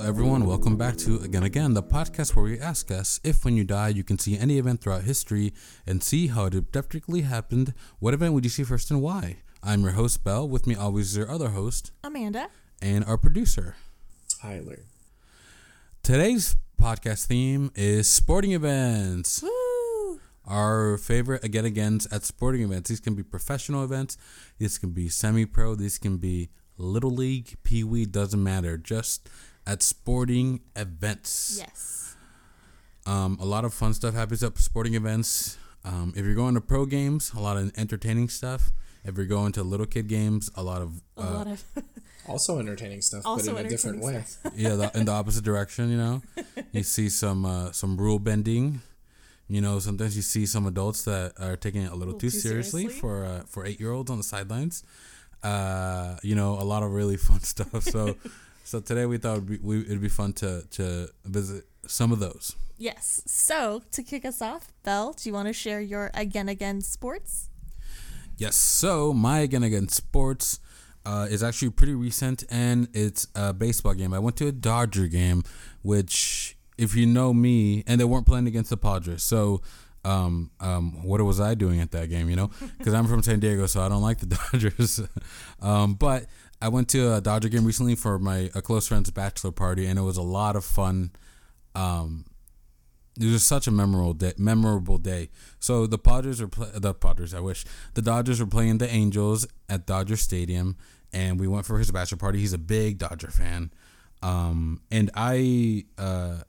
Hello, everyone. Welcome back to Again Again, the podcast where we ask us if when you die you can see any event throughout history and see how it objectively happened. What event would you see first and why? I'm your host, Bell. With me always is your other host, Amanda. and our producer. Tyler. Today's podcast theme is sporting events. Woo! Our favorite again agains at sporting events. These can be professional events. These can be semi-pro. These can be little league, pee wee. Doesn't matter. Just at sporting events. Yes. Um, a lot of fun stuff happens at sporting events. Um, if you're going to pro games, a lot of entertaining stuff. If you're going to little kid games, a lot of A uh, lot of Also entertaining stuff, Also but in a different entertaining way. yeah, the, in the opposite direction. You know, you see some uh, some rule bending. You know, sometimes you see some adults that are taking it a little, too, seriously, for uh, for eight year olds on the sidelines. Uh, you know, a lot of really fun stuff. So, so today we thought it'd be, we, it'd be fun to to visit some of those. yes. So to kick us off, Belle, do you want to share your again again sports? Yes. So my again again sports uh, is actually pretty recent, and it's a baseball game. I went to a Dodger game, which, if you know me, and they weren't playing against the Padres, so. Um, um, what was I doing at that game? You know, because I'm from San Diego, so I don't like the Dodgers. um, but I went to a Dodger game recently for my a close friend's bachelor party, and it was a lot of fun. Um, it was such a memorable day. Memorable day. So the Padres are the Padres. I wish the Dodgers were playing the Angels at Dodger Stadium, and we went for his bachelor party. He's a big Dodger fan, um, and I. Uh,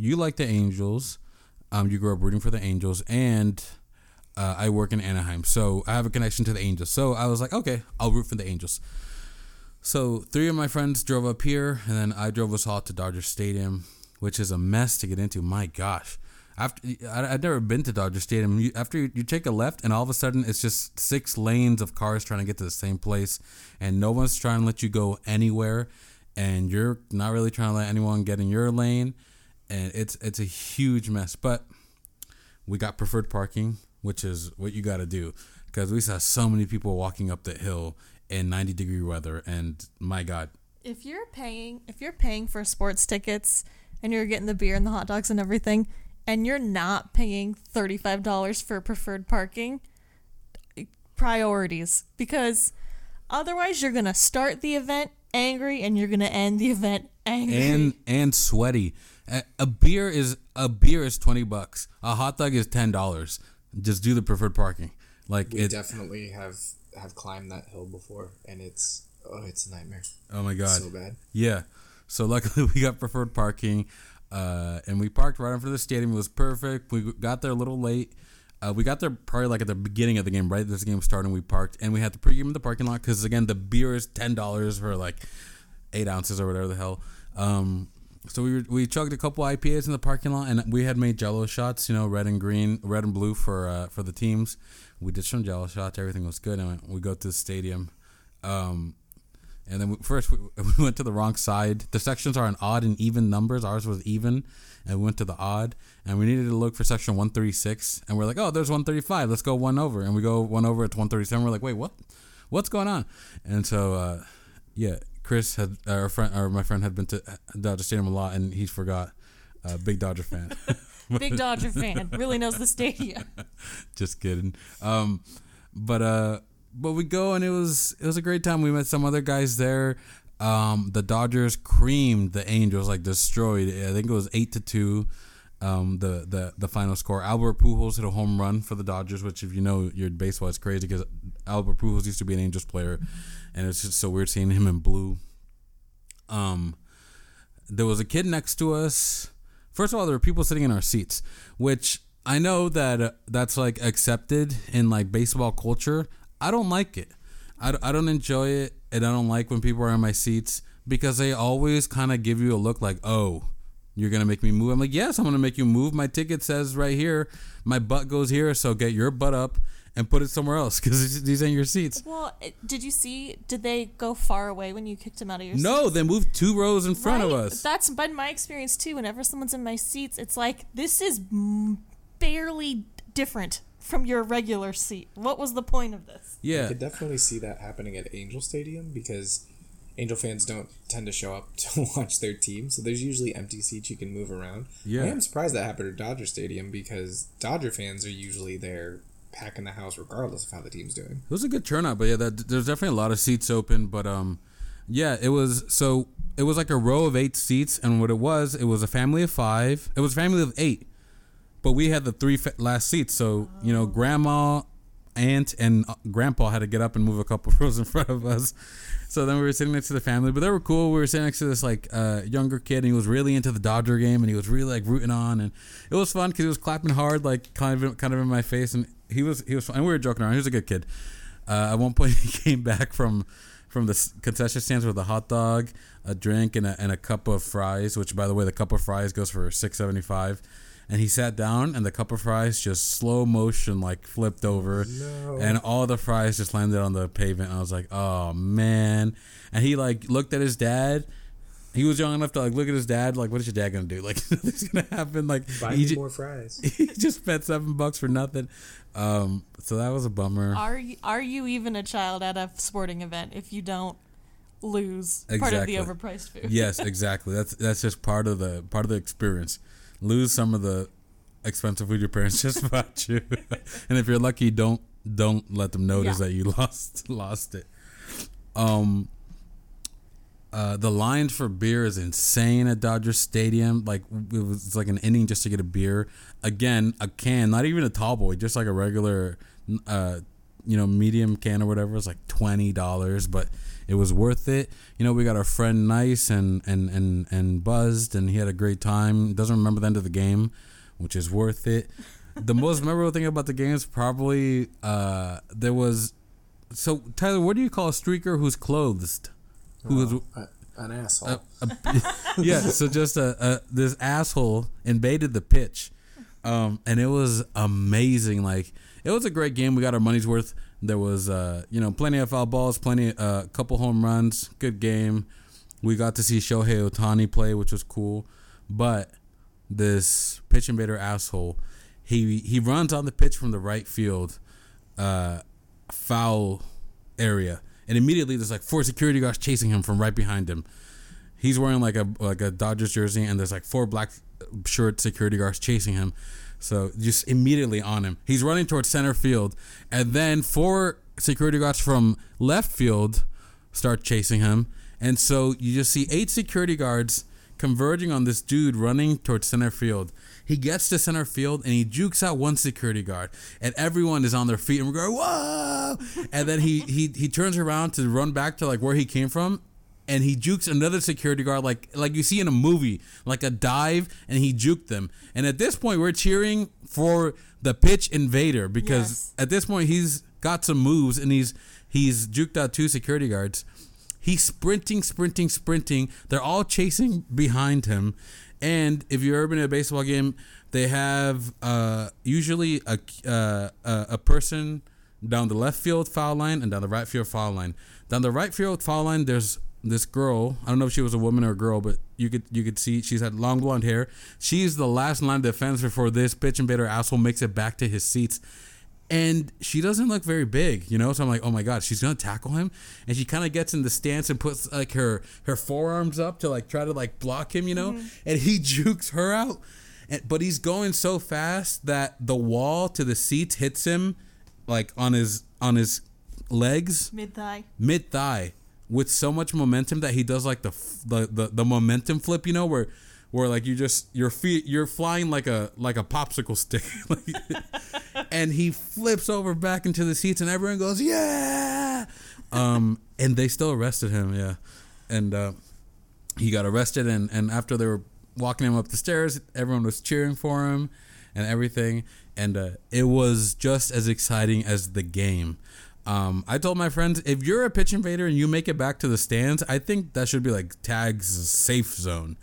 you like the Angels. Um, you grew up rooting for the Angels, and uh, I work in Anaheim, so I have a connection to the Angels. So I was like, okay, I'll root for the Angels. So three of my friends drove up here, and then I drove us all to Dodger Stadium, which is a mess to get into. My gosh, after I, I've never been to Dodger Stadium. You, after you, you take a left, and all of a sudden it's just six lanes of cars trying to get to the same place, and no one's trying to let you go anywhere, and you're not really trying to let anyone get in your lane, and it's it's a huge mess. But we got preferred parking, which is what you got to do, because we saw so many people walking up the hill in 90 degree weather, and my God, If you're paying, if you're paying for sports tickets and you're getting the beer and the hot dogs and everything, and you're not paying thirty five dollars for preferred parking, priorities because otherwise you're gonna start the event angry and you're gonna end the event angry. and and sweaty. A, a beer is a beer is 20 bucks. A hot dog is ten dollars. Just do the preferred parking. Like We it. definitely have have climbed that hill before, and it's oh, it's a nightmare. oh my God. So bad. Yeah. So luckily we got preferred parking, uh, and we parked right in front of the stadium. It was perfect. We got there a little late. Uh, we got there probably like at the beginning of the game, right? This game started, we parked, and we had to pregame in the parking lot because again, the beer is ten dollars for like eight ounces or whatever the hell. Um, so we were, we chugged a couple IPAs in the parking lot, and we had made Jello shots, you know, red and green, red and blue for uh, for the teams. We did some Jello shots. Everything was good, and we go to the stadium. Um, and then we, first we, we went to the wrong side. The sections are in odd and even numbers. Ours was even, and we went to the odd. And we needed to look for section 136. And we're like, oh, there's 135. Let's go one over. And we go one over at 137. We're like, wait, what? What's going on? And so, uh, yeah, Chris had our friend or my friend had been to Dodger Stadium a lot, and he forgot. Uh, big Dodger fan. Big Dodger fan really knows the stadium. Just kidding. Um, but uh, but we go and it was it was a great time. We met some other guys there. Um, the Dodgers creamed the Angels, like destroyed. I think it was eight to two. Um, the the the final score. Albert Pujols hit a home run for the Dodgers, which if you know your baseball, it's crazy because Albert Pujols used to be an Angels player, and it's just so weird seeing him in blue. Um, there was a kid next to us. First of all, there were people sitting in our seats, which I know that uh, that's like accepted in like baseball culture. I don't like it. I, I don't enjoy it, and I don't like when people are in my seats because they always kind of give you a look like, oh, you're gonna make me move. I'm like, yes, I'm gonna make you move. My ticket says right here, my butt goes here, so get your butt up and put it somewhere else because these ain't your seats. Well, did you see? Did they go far away when you kicked them out of your seat? No, they moved two rows in front of us. That's been my experience too. Whenever someone's in my seats, it's like this is barely different from your regular seat. What was the point of this? Yeah, I could definitely see that happening at Angel Stadium because Angel fans don't tend to show up to watch their team, so there's usually empty seats you can move around. Yeah. I am surprised that happened at Dodger Stadium because Dodger fans are usually there packing the house regardless of how the team's doing. It was a good turnout, but yeah, that, there's definitely a lot of seats open. But um, yeah, it was so it was like a row of eight seats, and what it was, it was a family of five. It was a family of eight, but we had the three fa- last seats. So you know, grandma, aunt, and uh, grandpa had to get up and move a couple rows in front of us. So then we were sitting next to the family, but they were cool. We were sitting next to this like uh, younger kid, and he was really into the Dodger game, and he was really like rooting on, and it was fun because he was clapping hard, like kind of kind of in my face, and he was he was fun. and we were joking around. He was a good kid. Uh, at one point, he came back from from the concession stands with a hot dog, a drink, and a, and a cup of fries. Which, by the way, the cup of fries goes for six seventy five. And he sat down, and the cup of fries just slow motion like flipped over, No. and all the fries just landed on the pavement. And I was like, "Oh man!" And he like looked at his dad. He was young enough to like look at his dad. Like, what is your dad gonna do? Like, nothing's gonna happen. Like, Buy me ju- more fries. he just spent seven bucks for nothing. Um, so that was a bummer. Are you, are you even a child at a sporting event if you don't lose part of the overpriced food? yes, exactly. That's that's just part of the part of the experience. Lose some of the expensive food your parents just bought you, and if you're lucky, don't don't let them notice Yeah. that you lost lost it. Um. Uh, the lines for beer is insane at Dodger Stadium. Like it was like an inning just to get a beer. Again, a can, not even a tall boy, just like a regular, uh, you know, medium can or whatever. It's like twenty dollars, but it was worth it. You know, we got our friend nice and and and and buzzed, and he had a great time. Doesn't remember the end of the game, which is worth it. The most memorable thing about the game is probably uh, there was. So Tyler, what do you call a streaker who's clothed? Who is was a- an asshole. a, a, yeah, so just a, a this asshole invaded the pitch, um, and it was amazing. Like it was a great game. We got our money's worth. There was uh, you know plenty of foul balls, plenty, a uh, couple home runs, good game. We got to see Shohei Ohtani play, which was cool. But this pitch invader asshole, he he runs on the pitch from the right field, uh, foul area, and immediately there's like four security guards chasing him from right behind him. He's wearing like a like a Dodgers jersey, and there's like four black shirt security guards chasing him. So just immediately on him, he's running towards center field, and then four security guards from left field start chasing him, and so you just see eight security guards converging on this dude running towards center field. He gets to center field and he jukes out one security guard, and everyone is on their feet and we're going whoa! And then he he he turns around to run back to like where he came from, and he jukes another security guard like like you see in a movie, like a dive, and he juked them. And at this point, we're cheering for the pitch invader because Yes. at this point he's got some moves and he's he's juked out two security guards. He's sprinting, sprinting, sprinting. They're all chasing behind him. And if you've ever been to a baseball game, they have uh, usually a, uh, a person down the left field foul line and down the right field foul line. Down the right field foul line, there's this girl. I don't know if she was a woman or a girl, but you could you could see she's had long blonde hair. She's the last line of defense before this pitch invader asshole makes it back to his seats and she doesn't look very big, you know. So I'm like, oh my god, she's gonna tackle him, and she kind of gets in the stance and puts like her her forearms up to like try to like block him, you know, mm-hmm. and he jukes her out, and, but he's going so fast that the wall to the seats hits him, like on his on his legs. Mid thigh. mid thigh with so much momentum that he does like the, f- the the the momentum flip, you know, where where like you just your feet you're flying like a like a popsicle stick, and he flips over back into the seats, and everyone goes yeah, um, and they still arrested him, yeah, and uh, he got arrested, and and after they were walking him up the stairs, everyone was cheering for him and everything, and uh, it was just as exciting as the game. Um, I told my friends, if you're a pitch invader and you make it back to the stands, I think that should be like tags safe zone.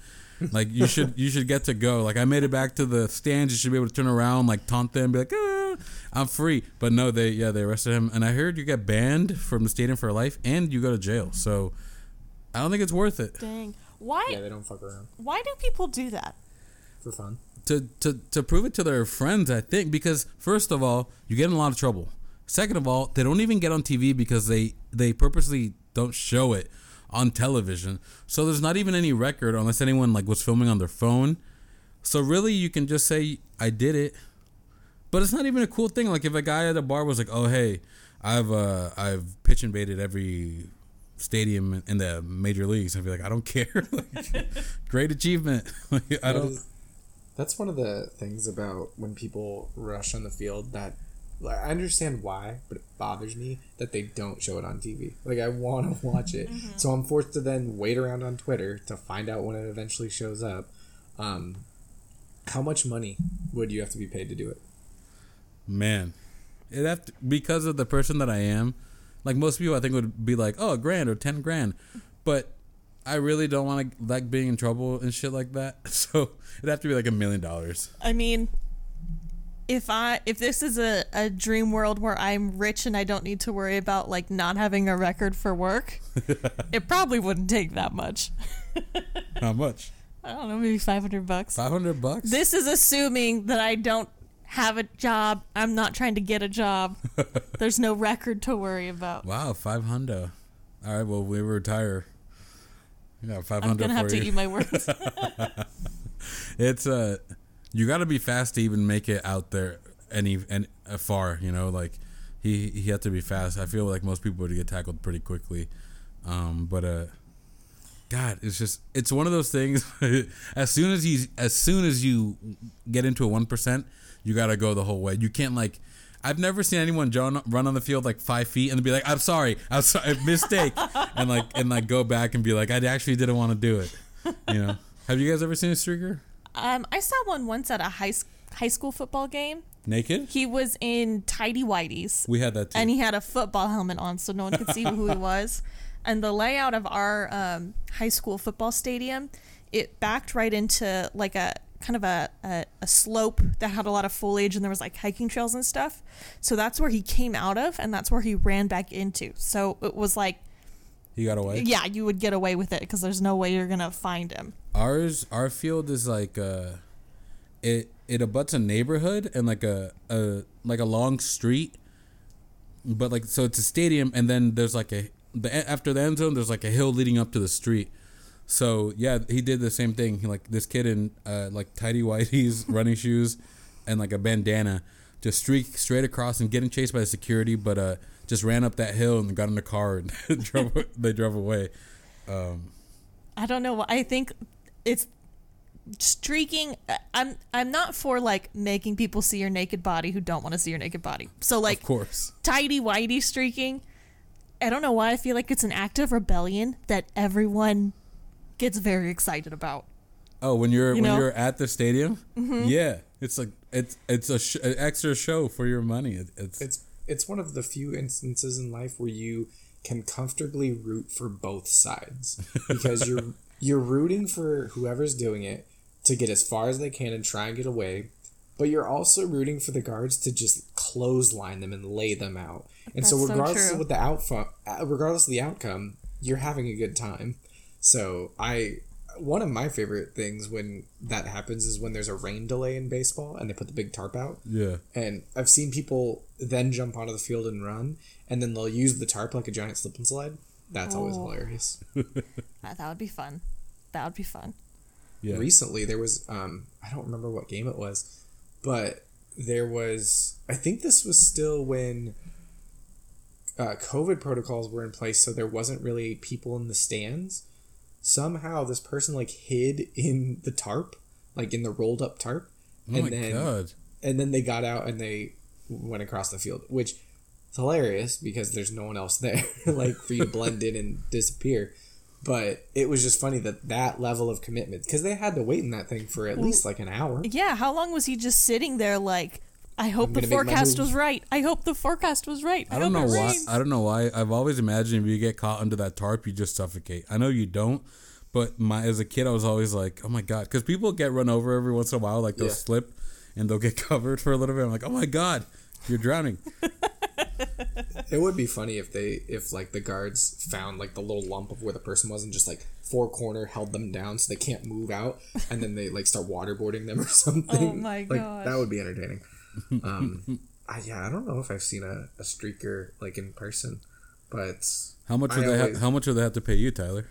Like you should you should get to go. Like I made it back to the stands, you should be able to turn around, like taunt them, be like, ah, I'm free. But no, they yeah they arrested him, and I heard you get banned from the stadium for life, and you go to jail. So I don't think it's worth it Dang. Why? yeah, they don't fuck around Why do people do that? for fun. to to to prove it to their friends. I think because first of all, you get in a lot of trouble. Second of all, they don't even get on TV because they they purposely don't show it on television. So there's not even any record unless anyone like was filming on their phone. So really, you can just say I did it, but it's not even a cool thing. Like if a guy at a bar was like, "Oh hey, I've uh I've pitch invaded every stadium in the major leagues," I'd be like, "I don't care." like, great achievement. like, I don't. is- that's one of the things about when people rush on the field that I understand why, but it bothers me that they don't show it on TV. Like I want to watch it, so I'm forced to then wait around on Twitter to find out when it eventually shows up. Um, how much money would you have to be paid to do it? Man, it have to, because of the person that I am. Like most people, I think would be like, "Oh, a grand or ten grand," but I really don't want to like being in trouble and shit like that. So it'd have to be like a million dollars. I mean, if I if this is a, a dream world where I'm rich and I don't need to worry about like not having a record for work, it probably wouldn't take that much. How much? I don't know, maybe five hundred bucks. Five hundred bucks. This is assuming that I don't have a job. I'm not trying to get a job. There's no record to worry about. wow, five hundred. All right, well we retire. We got five hundred. I'm gonna have to eat my words. it's uh you got to be fast to even make it out there any and uh, far you know like he he had to be fast i feel like most people would get tackled pretty quickly um but uh god it's just it's one of those things as soon as you as soon as you get into a 1% you got to go the whole way you can't like I've never seen anyone run, run on the field like five feet and be like, "I'm sorry, I'm sorry, mistake," and like and like go back and be like, "I actually didn't want to do it." You know? Have you guys ever seen a streaker? Um, I saw one once at a high high school football game. Naked? He was in tidy whities. We had that too. and he had a football helmet on so no one could see who he was and the layout of our um, high school football stadium it backed right into like a kind of a, a, a slope that had a lot of foliage and there was like hiking trails and stuff so that's where he came out of and that's where he ran back into so it was like he got away. yeah you would get away with it because there's no way you're gonna find him Ours, our field is like uh, it it abuts a neighborhood and like a a like a long street, but like so it's a stadium and then there's like a the after the end zone there's like a hill leading up to the street. So yeah, he did the same thing. He, like this kid in uh, like tidy whities, running shoes, and like a bandana, just streak straight across and getting chased by the security, but uh, just ran up that hill and got in the car and drove. They drove away. Um, I don't know. I think it's streaking. Uh, I'm I'm not for like making people see your naked body who don't want to see your naked body. So like of course. tidy whitey streaking. I don't know why I feel like it's an act of rebellion that everyone gets very excited about. Oh, when you're You when know? you're at the stadium, mm-hmm. yeah, it's like it's it's a sh- an extra show for your money. It, it's, It's it's one of the few instances in life where you can comfortably root for both sides because you're you're rooting for whoever's doing it to get as far as they can and try and get away, but you're also rooting for the guards to just clothesline them and lay them out. And so That's so regardless true. of what the outfo- uh, regardless of the outcome, you're having a good time. So I one of my favorite things when that happens is when there's a rain delay in baseball and they put the big tarp out. yeah, And I've seen people then jump onto the field and run, and then they'll use the tarp like a giant slip and slide. That's always Oh. hilarious. That, that would be fun. That would be fun. yeah. Recently, there was um, I don't remember what game it was, but there was I think this was still when uh, COVID protocols were in place, so there wasn't really people in the stands. Somehow, this person like hid in the tarp, like in the rolled up tarp, Oh and my then god, and then they got out and they went across the field, which is hilarious because there's no one else there, like for you to blend in and disappear. But it was just funny that that level of commitment because they had to wait in that thing for at least like an hour. Yeah, how long was he just sitting there like I hope the gonna make my forecast was right. I hope the forecast was right. I don't know why. rains." I don't know why. I've always imagined if you get caught under that tarp, you just suffocate. I know you don't, but my as a kid, I was always like, oh my god, because people get run over every once in a while, like they'll Yeah. slip and they'll get covered for a little bit. I'm like, oh my god, you're drowning. It would be funny if they if like the guards found like the little lump of where the person was and just like four corner held them down so they can't move out and then they like start waterboarding them or something. Oh my like, gosh. That would be entertaining. Um, I, yeah, I don't know if I've seen a, a streaker like in person. but How much I would they always- have? How much would they have to pay you, Tyler?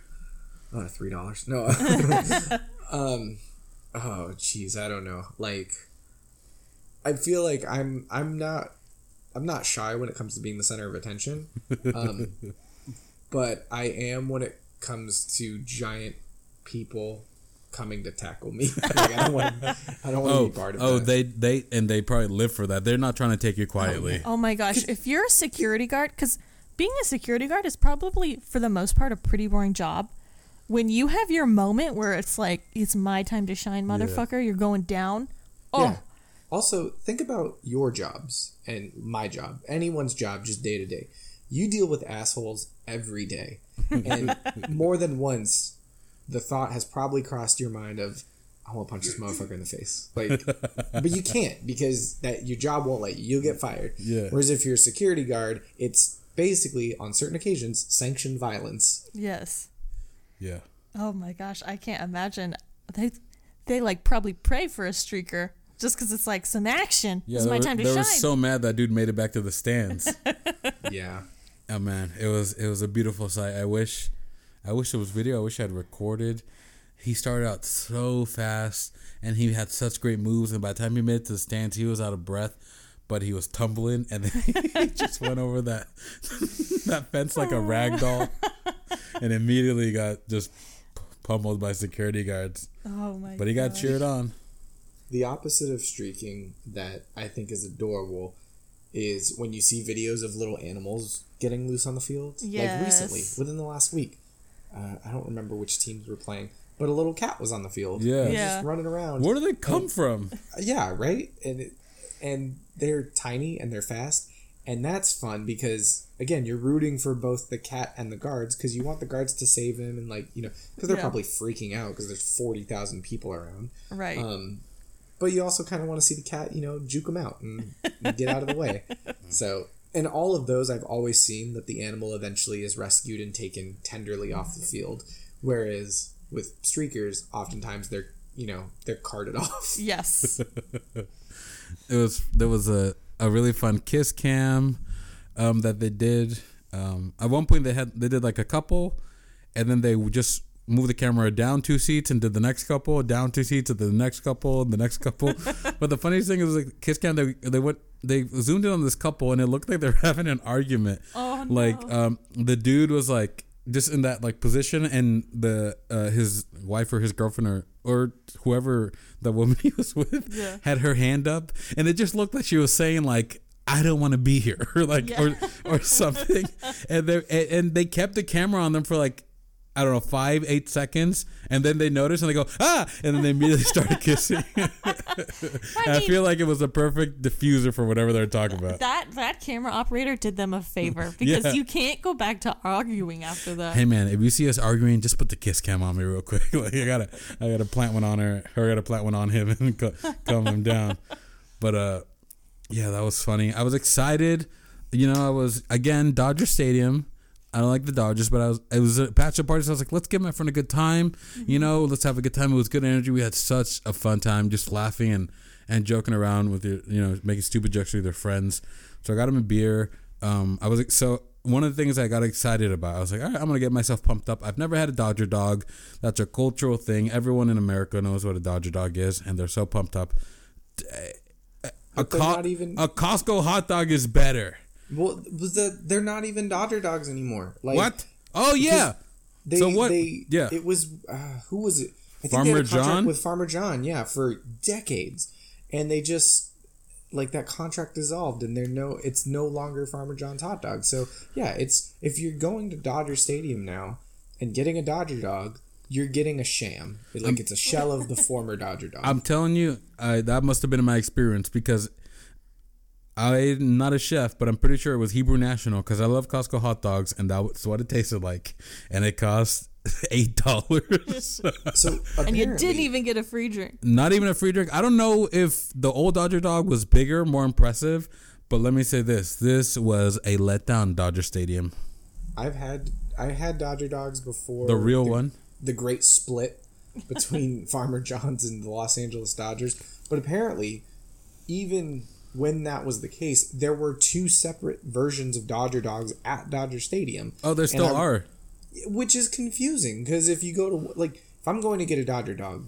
uh, three dollars. No. um. Oh, jeez, I don't know. Like, I feel like I'm I'm not I'm not shy when it comes to being the center of attention. Um, but I am when it comes to giant people coming to tackle me. like, I don't want I don't want to Oh, be part of oh, that. they they and they probably live for that. They're not trying to take you quietly. Oh my gosh, if you're a security guard, because being a security guard is probably, for the most part, a pretty boring job. When you have your moment where it's like, it's my time to shine, motherfucker, you're going down. Oh, Yeah. Also, think about your jobs and my job, anyone's job, just day to day. You deal with assholes every day, and more than once, the thought has probably crossed your mind of, "I want to punch this motherfucker in the face." Like, but you can't because that your job won't let you. You'll get fired. Yeah. Whereas if you're a security guard, it's basically on certain occasions sanctioned violence. yes. Yeah. Oh my gosh, I can't imagine. They, they like probably pray for a streaker just because it's like some action. Yeah, it's they my were, time to they shine. were so mad that dude made it back to the stands. Yeah. oh man, it was it was a beautiful sight. I wish, I wish it was video. I wish I had recorded. He started out so fast, and he had such great moves. And by the time he made it to the stands, he was out of breath. But he was tumbling, and then he just went over that that fence like a rag doll, and immediately got just pummeled by security guards. oh my But he got gosh. cheered on. The opposite of streaking that I think is adorable is when you see videos of little animals getting loose on the field. Like recently, within the last week. Uh, I don't remember which teams were playing, but a little cat was on the field. Yeah. Yeah. Just running around. Where do they come from? Yeah, right? And it, and they're tiny and they're fast. And that's fun because again, you're rooting for both the cat and the guards because you want the guards to save him and like, you know, cuz they're Yeah. probably freaking out because there's 40,000 people around. Right. Um, but you also kind of want to see the cat, you know, juke him out and, and get out of the way. So, in all of those, I've always seen that the animal eventually is rescued and taken tenderly off the field. Whereas with streakers, oftentimes they're, you know, they're carted off. yes. it was there was a, a really fun kiss cam um, that they did. Um, at one point they had they did like a couple, and then they would just moved the camera down two seats and did the next couple, down two seats and the next couple, and the next couple. but the funniest thing is like kiss cam they they went they zoomed in on this couple and it looked like they're having an argument. Oh, Like um, the dude was like just in that like position and the uh, his wife or his girlfriend or or whoever the woman he was with Yeah. had her hand up and it just looked like she was saying like I don't want to be here or like or or something and they and, and they kept the camera on them for like I don't know five eight seconds and then they notice and they go ah and then they immediately started kissing I mean- feel like it was a perfect diffuser for whatever they're talking about that that camera operator did them a favor because Yeah. you can't go back to arguing after that. Hey man, if you see us arguing, just put the kiss cam on me real quick. like I gotta, I gotta plant one on her, or I gotta plant one on him and calm him down. But uh, yeah, that was funny. I was excited. You know, I was again Dodger Stadium. I don't like the Dodgers, but I was it was a bachelor party, so I was like, let's give my friend a good time. You know, let's have a good time. It was good energy. We had such a fun time, just laughing and and joking around with your, you know, making stupid jokes with their friends. So I got him a beer. Um, I was ex- so one of the things I got excited about. I was like, all right, I'm gonna get myself pumped up. I've never had a Dodger dog. That's a cultural thing. Everyone in America knows what a Dodger dog is, and they're so pumped up. A, But Co- not even- a Costco hot dog is better. Well, was the, they're not even Dodger dogs anymore. Like, what? Oh yeah. They, So what- They, yeah. It was uh, who was it? I think Farmer they had a contract John? with Farmer John. Yeah, for decades, and they just like that contract dissolved, and they're no. It's no longer Farmer John's hot dog. So yeah, it's if you're going to Dodger Stadium now and getting a Dodger dog, you're getting a sham. Like it's a shell of the former Dodger dog. I'm telling you, I, that must have been my experience because I'm not a chef, but I'm pretty sure it was Hebrew National because I love Costco hot dogs, and that's what it tasted like, and it cost eight dollars. so and you didn't even get a free drink. not even a free drink. I don't know if the old Dodger dog was bigger, more impressive, but let me say this: this was a letdown. Dodger Stadium, I've had I had Dodger dogs before. the real one. the great split between Farmer John's and the Los Angeles Dodgers. But apparently, even when that was the case, there were two separate versions of Dodger dogs at Dodger Stadium. Oh, there still I- are. which is confusing because if you go to like if I'm going to get a Dodger dog,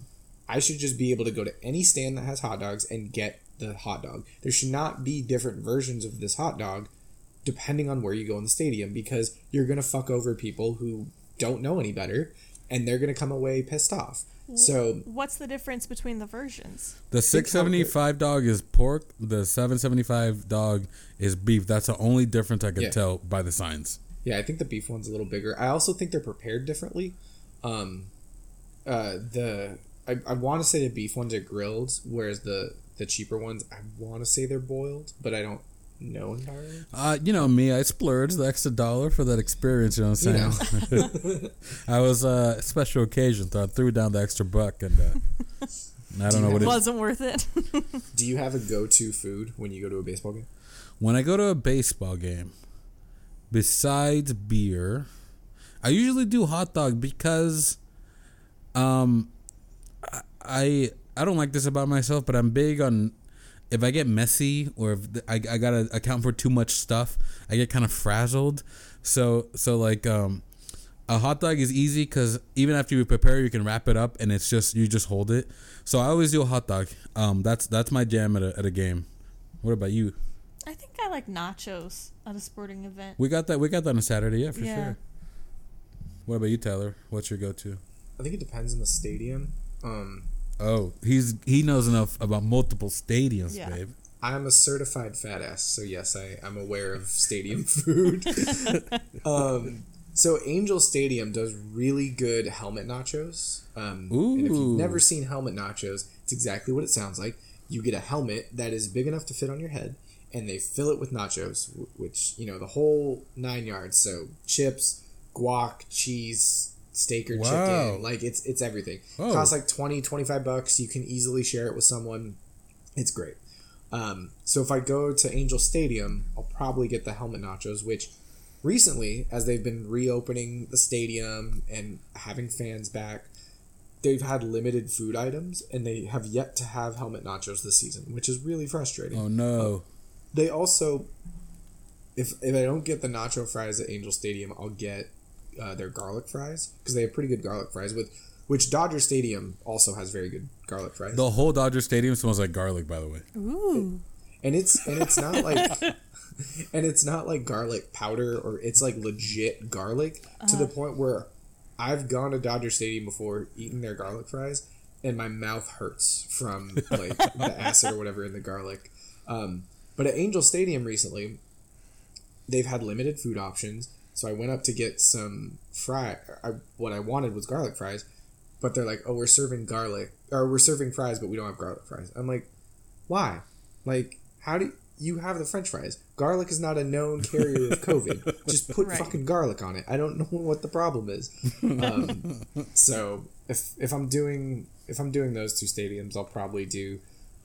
I should just be able to go to any stand that has hot dogs and get the hot dog. There should not be different versions of this hot dog depending on where you go in the stadium because you're going to fuck over people who don't know any better and they're going to come away pissed off. So, What's the difference between the versions? The six seventy five dog is pork. The seven seventy five dog is beef. That's the only difference I could Yeah. tell by the signs. yeah, I think the beef one's a little bigger. I also think they're prepared differently. Um uh the I, I want to say the beef ones are grilled whereas the the cheaper ones I want to say they're boiled, but I don't know entirely. Uh, you know me, I splurged the extra dollar for that experience. You know what I'm You saying? I was uh, a special occasion, so I threw down the extra buck, and uh, I don't know what it is. It wasn't worth it. Do you have a go-to food when you go to a baseball game? When I go to a baseball game, besides beer, I usually do hot dog because, um, I- I I don't like this about myself, but I'm big on if I get messy or if I, I gotta account for too much stuff, I get kind of frazzled. So so like um, a hot dog is easy because even after you prepare, you can wrap it up and it's just you just hold it. So I always do a hot dog. Um, that's that's my jam at a, at a game. What about you? I think I like nachos at a sporting event. We got that. We got that on Saturday. Yeah, for Yeah. sure. What about you, Tyler? What's your go-to? I think it depends on the stadium. Um Oh, he's he knows enough about multiple stadiums, Yeah. babe. I'm a certified fat ass, so yes, I, I'm aware of stadium food. um, so Angel Stadium does really good helmet nachos. Um, and if you've never seen helmet nachos, it's exactly what it sounds like. You get a helmet that is big enough to fit on your head, and they fill it with nachos, which you know the whole nine yards. So chips, guac, cheese, steak or Wow. chicken, like it's it's everything. Oh. Costs like 20, 25 bucks. You can easily share it with someone. It's great. Um, so if I go to Angel Stadium, I'll probably get the helmet nachos, which recently, as they've been reopening the stadium and having fans back, they've had limited food items and they have yet to have helmet nachos this season, which is really frustrating. Oh no. They also, if if I don't get the nacho fries at Angel Stadium, I'll get uh, their garlic fries because they have pretty good garlic fries. With which Dodger Stadium also has very good garlic fries. The whole Dodger Stadium smells like garlic, by the way. Ooh. and it's and it's not like and it's not like garlic powder or it's like legit garlic to the point where I've gone to Dodger Stadium before eating their garlic fries and my mouth hurts from like the acid or whatever in the garlic. Um, but at Angel Stadium recently, they've had limited food options. So I went up to get some fry. I, what I wanted was garlic fries, but they're like, "Oh, we're serving garlic, or we're serving fries, but we don't have garlic fries." I'm like, "Why? Like, how do you have the French fries? Garlic is not a known carrier of COVID. Just put Right. fucking garlic on it. I don't know what the problem is." Um, so if if I'm doing if I'm doing those two stadiums, I'll probably do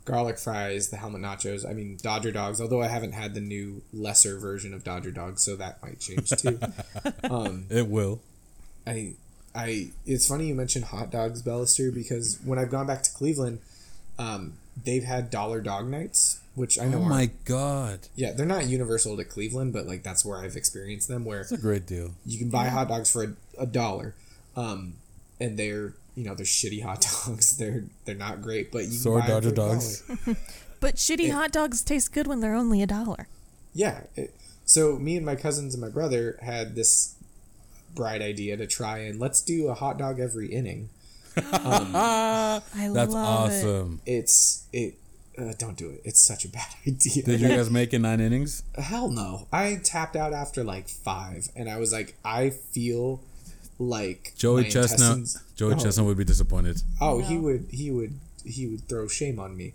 garlic fries, the helmet nachos. I mean Dodger dogs. Although I haven't had the new lesser version of Dodger dogs, so that might change too. um, It will. I I it's funny you mentioned hot dogs, Bellister, because when I've gone back to Cleveland, um, they've had dollar dog nights, which I know Oh my god, yeah they're not universal to Cleveland, but like that's where I've experienced them, where that's a great deal. you can buy hot dogs for a, a dollar, um, and they're you know they're shitty hot dogs. They're they're not great, but you can Sore buy 'em Dodger for a dollar. dogs. But shitty hot dogs taste good when they're only a dollar. Yeah. It, so me and my cousins and my brother had this bright idea to try and let's do a hot dog every inning. I That's love it. awesome. It's it. Uh, don't do it. It's such a bad idea. Did you guys make it nine innings? Hell no. I tapped out after like five, and I was like, I feel like Joey my Chestnut. Intestines- Joey Oh. Chestnut would be disappointed. Oh, he would he would he would throw shame on me.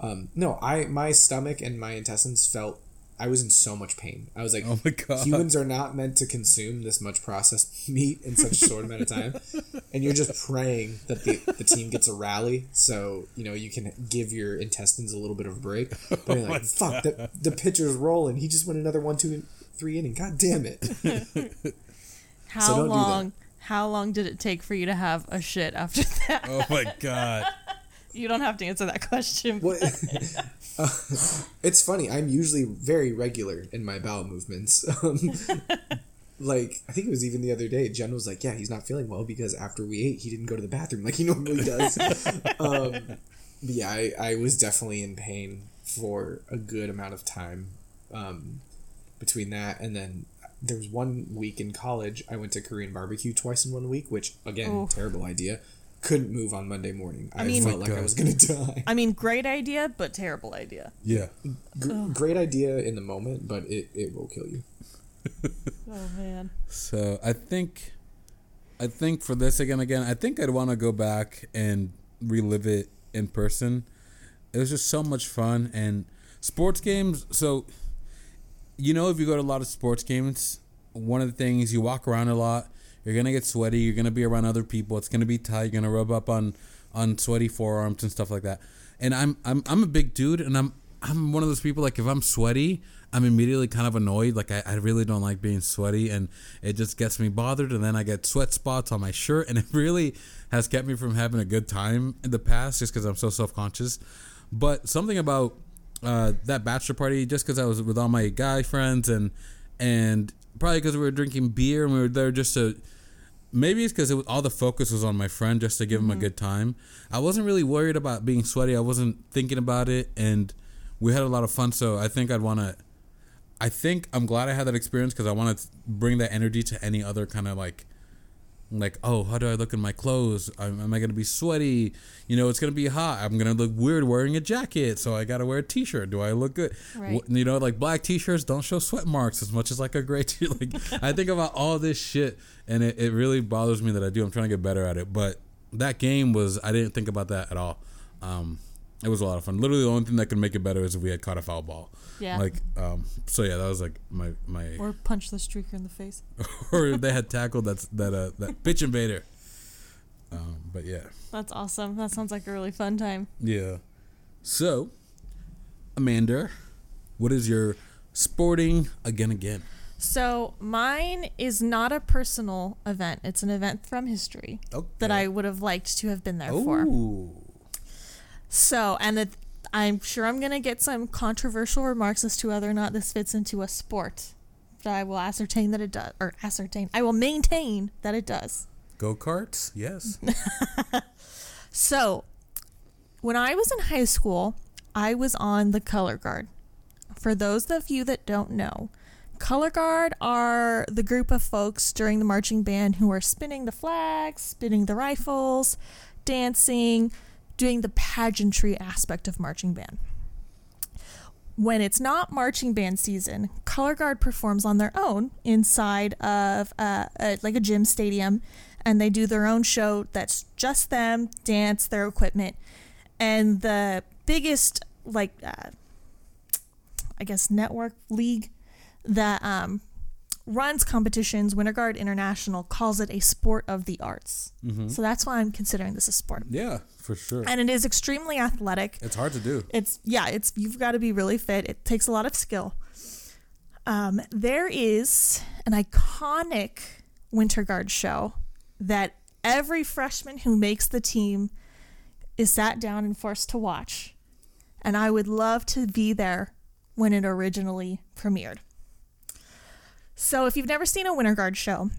Um, no, I my stomach and my intestines felt I was in so much pain. I was like, Oh my god. humans are not meant to consume this much processed meat in such a short amount of time, and you're just praying that the the team gets a rally, so you know you can give your intestines a little bit of a break. But you're like, fuck, the the pitcher's rolling. He just went another one, two, three inning. God damn it! How don't do that. long? How long did it take for you to have a shit after that? oh my god. You don't have to answer that question. What? It's funny. I'm usually very regular in my bowel movements. Um, like I think it was even the other day. Jen was like, "Yeah, he's not feeling well because after we ate, he didn't go to the bathroom like he normally does." um, but yeah, I, I was definitely in pain for a good amount of time um, between that and then there was one week in college I went to Korean barbecue twice in one week, which again, Oh. terrible idea. Couldn't move on Monday morning. I, mean- felt my like I was gonna die. I mean, great idea, but terrible idea. Yeah. G- great idea in the moment, but it, it will kill you. Oh man. So I think, I think for this again, again, I think I'd want to go back and relive it in person. It was just so much fun and sports games. So, you know, if you go to a lot of sports games, one of the things you walk around a lot, you're gonna get sweaty. You're gonna be around other people. It's gonna be tight. You're gonna rub up on on sweaty forearms and stuff like that. And I'm I'm I'm a big dude, and I'm I'm one of those people like if I'm sweaty, I'm immediately kind of annoyed. Like I, I really don't like being sweaty, and it just gets me bothered. And then I get sweat spots on my shirt, and it really has kept me from having a good time in the past, just because I'm so self conscious. But something about uh, that bachelor party, just because I was with all my guy friends, and and probably because we were drinking beer and we were there just to maybe it's because it was, all the focus was on my friend just to give him a good time. I wasn't really worried about being sweaty. I wasn't thinking about it, and we had a lot of fun. So I think I'd want to. I think I'm glad I had that experience because I want to bring that energy to any other kind of like, like oh how do I look in my clothes? Am, am I gonna be sweaty? You know it's gonna be hot. I'm gonna look weird wearing a jacket, so I gotta wear a t-shirt. Do I look good? Right. You know like black t-shirts don't show sweat marks as much as like a gray t. Like I think about all this shit, and it, it really bothers me that I do. I'm trying to get better at it, but that game was I didn't think about that at all. Um, it was a lot of fun. Literally, the only thing that could make it better is if we had caught a foul ball. Yeah. Like, um, so yeah, that was like my my, Or punch the streaker in the face. or if they had tackled that that uh that pitch invader. Um, but yeah, That's awesome. That sounds like a really fun time. yeah. So, Amanda, what is your sporting again again? So mine is not a personal event. It's an event from history Okay. that I would have liked to have been there for. So, and it, I'm sure I'm going to get some controversial remarks as to whether or not this fits into a sport. But I will ascertain that it does, or ascertain. I will maintain that it does. go karts, yes. So, when I was in high school, I was on the color guard. For those of you that don't know, color guard are the group of folks during the marching band who are spinning the flags, spinning the rifles, dancing, doing the pageantry aspect of marching band. When it's not marching band season, color guard performs on their own inside of uh, a, like a gym stadium, and they do their own show that's just them, dance, their equipment, and the biggest like uh, I guess network league that um, runs competitions, Winter Guard International calls it a sport of the arts. So that's why I'm considering this a sport, Yeah, for sure. and it is extremely athletic. It's hard to do. it's yeah it's you've got to be really fit. It takes a lot of skill. Um, there is an iconic winter guard show that every freshman who makes the team is sat down and forced to watch. And i would love to be there when it originally premiered so if you've never seen a winter guard show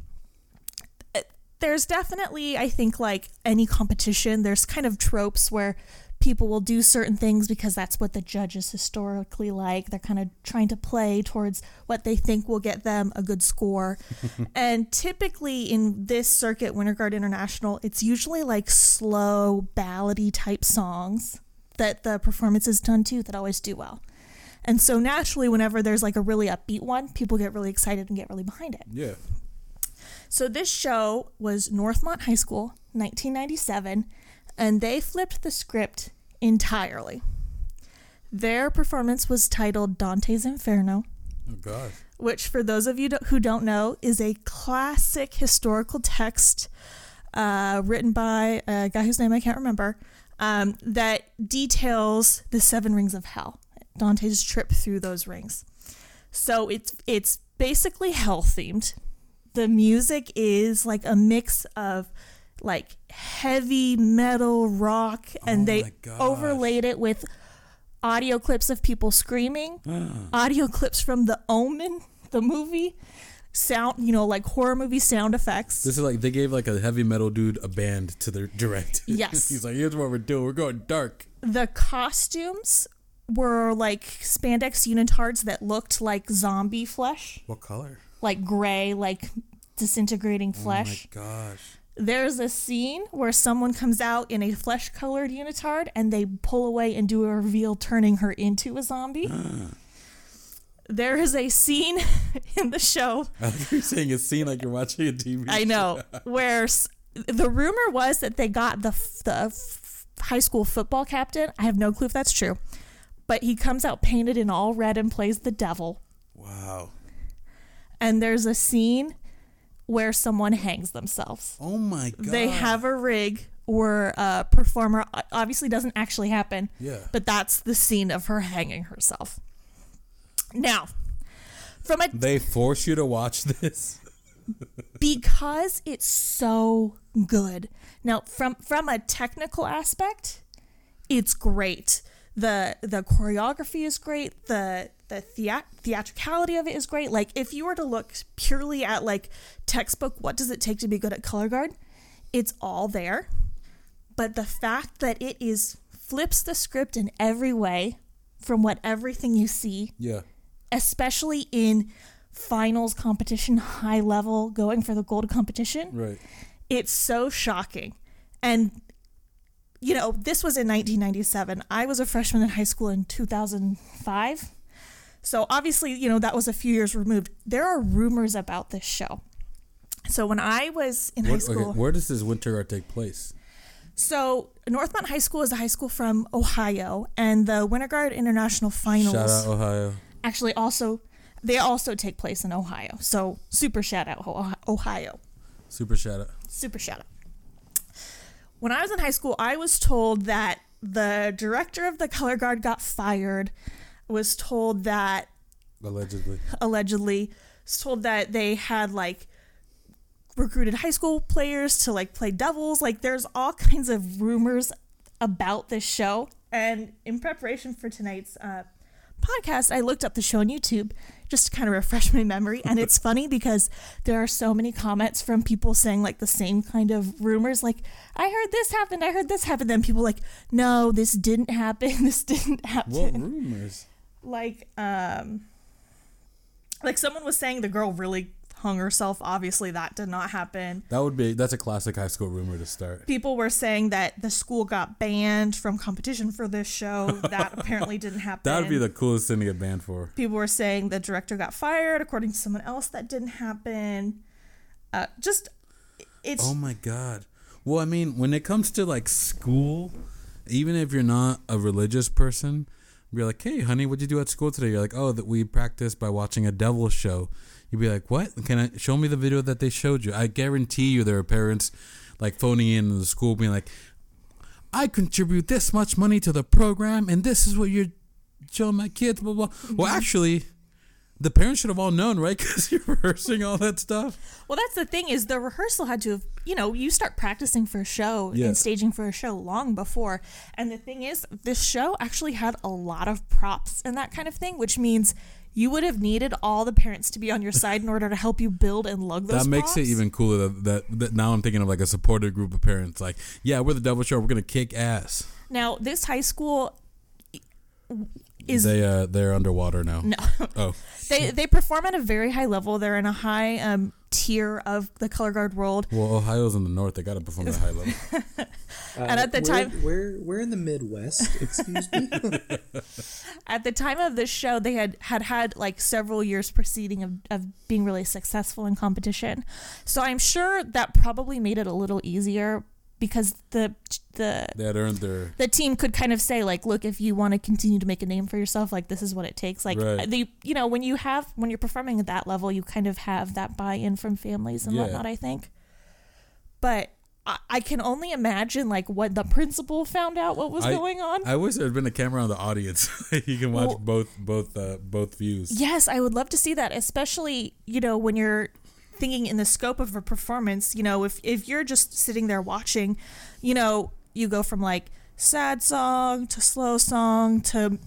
eh, there's definitely i think like any competition there's kind of tropes where people will do certain things because that's what the judges historically like. They're kind of trying to play towards what they think will get them a good score. And typically in this circuit winter guard international it's usually like slow ballady type songs that the performance is done to that always do well and so naturally whenever there's like a really upbeat one people get really excited and get really behind it Yeah. so this show was Northmont High School, 1997, and they flipped the script entirely. Their performance was titled Dante's Inferno, Oh God. which, for those of you who don't know, is a classic historical text uh, written by a guy whose name I can't remember um, that details the seven rings of hell, Dante's trip through those rings. So it's it's basically hell themed. The music is like a mix of like heavy metal rock, and Oh they overlaid it with audio clips of people screaming, ah. audio clips from The Omen, the movie, sound, you know, like horror movie sound effects. This is like they gave like a heavy metal dude a band to their direct. Yes. He's like, here's what we're doing. We're going dark. the costumes were like spandex unitards that looked like zombie flesh, What color? like gray, like disintegrating Oh flesh. my gosh. There's a scene where someone comes out in a flesh colored unitard and they pull away and do a reveal, turning her into a zombie. there is a scene in the show, I you're saying a scene like you're watching a TV. I know, where s- the rumor was that they got the, f- the f- high school football captain. I have no clue if that's true. But he comes out painted in all red and plays the devil. Wow. And there's a scene where someone hangs themselves. Oh my god. they have a rig where a performer obviously doesn't actually happen Yeah. but that's the scene of her hanging herself now from a They force you to watch this. because it's so good now from from a technical aspect it's great the the choreography is great. The the thea- theatricality of it is great. Like if you were to look purely at like textbook what does it take to be good at color guard? It's all there. But the fact that it is flips the script in every way from what everything you see Yeah. especially in finals competition high level going for the gold competition Right. it's so shocking. And you know this was in 1997 i was a freshman in high school in 2005 so obviously you know that was a few years removed there are rumors about this show so when i was in high school okay, where does this winter guard take place? so Northmont high school is a high school from ohio and the winter guard international finals Shout out Ohio. actually also they also take place in ohio so super shout out ohio Super shout out. super shout out. When I was in high school, I was told that the director of the color guard got fired. Was told that Allegedly. allegedly was told that they had like recruited high school players to like play devils. Like there's all kinds of rumors about this show. And in preparation for tonight's uh, podcast, I looked up the show on YouTube just to kind of refresh my memory. And it's funny because there are so many comments from people saying like the same kind of rumors. Like, I heard this happened, I heard this happened. Then people like, no, this didn't happen. This didn't happen What rumors? like um like someone was saying the girl really hung herself obviously that did not happen That would be that's a classic high school rumor to start. people were saying that the school got banned from competition for this show that apparently didn't happen That would be the coolest thing to get banned for. people were saying the director got fired according to someone else that didn't happen uh just it's Oh my god. Well, I mean, when it comes to like school, even if you're not a religious person, you're like, "Hey, honey, what'd you do at school today?" You're like, "Oh, that we practiced by watching a devil show." You'd be like, "What? Can I show me the video that they showed you?" I guarantee you, there are parents like phoning in to the school, being like, "I contribute this much money to the program, and this is what you're showing my kids." Blah blah. Well, mm-hmm. actually. The parents should have all known, right? Because you're rehearsing all that stuff. Well, that's the thing is the rehearsal had to have, you know, you start practicing for a show Yeah. and staging for a show long before. And the thing is, this show actually had a lot of props and that kind of thing, which means you would have needed all the parents to be on your side in order to help you build and lug those. that makes it even cooler that, that, that now I'm thinking of like a supportive group of parents. Like, yeah, we're the Devil Show. We're gonna kick ass. Now, this high school is they uh they're underwater now. no, Oh, they they perform at a very high level. They're in a high um, tier of the color guard world. well, Ohio's in the north. They gotta perform at a high level. And at the we're, time- we're we're in the Midwest. Excuse me. at the time of this show they had had had like several years preceding of, of being really successful in competition so i'm sure that probably made it a little easier because the the had earned their. the team could kind of say like look if you want to continue to make a name for yourself like this is what it takes like Right. they you know when you have when you're performing at that level you kind of have that buy-in from families and Yeah. whatnot i think but I, I can only imagine like what the principal found out what was I- going on I wish there had been a camera on the audience. you can watch Well- both both uh, both views. Yes, I would love to see that, especially, you know, when you're thinking in the scope of a performance, you know, if if you're just sitting there watching, you know, you go from like sad song to slow song to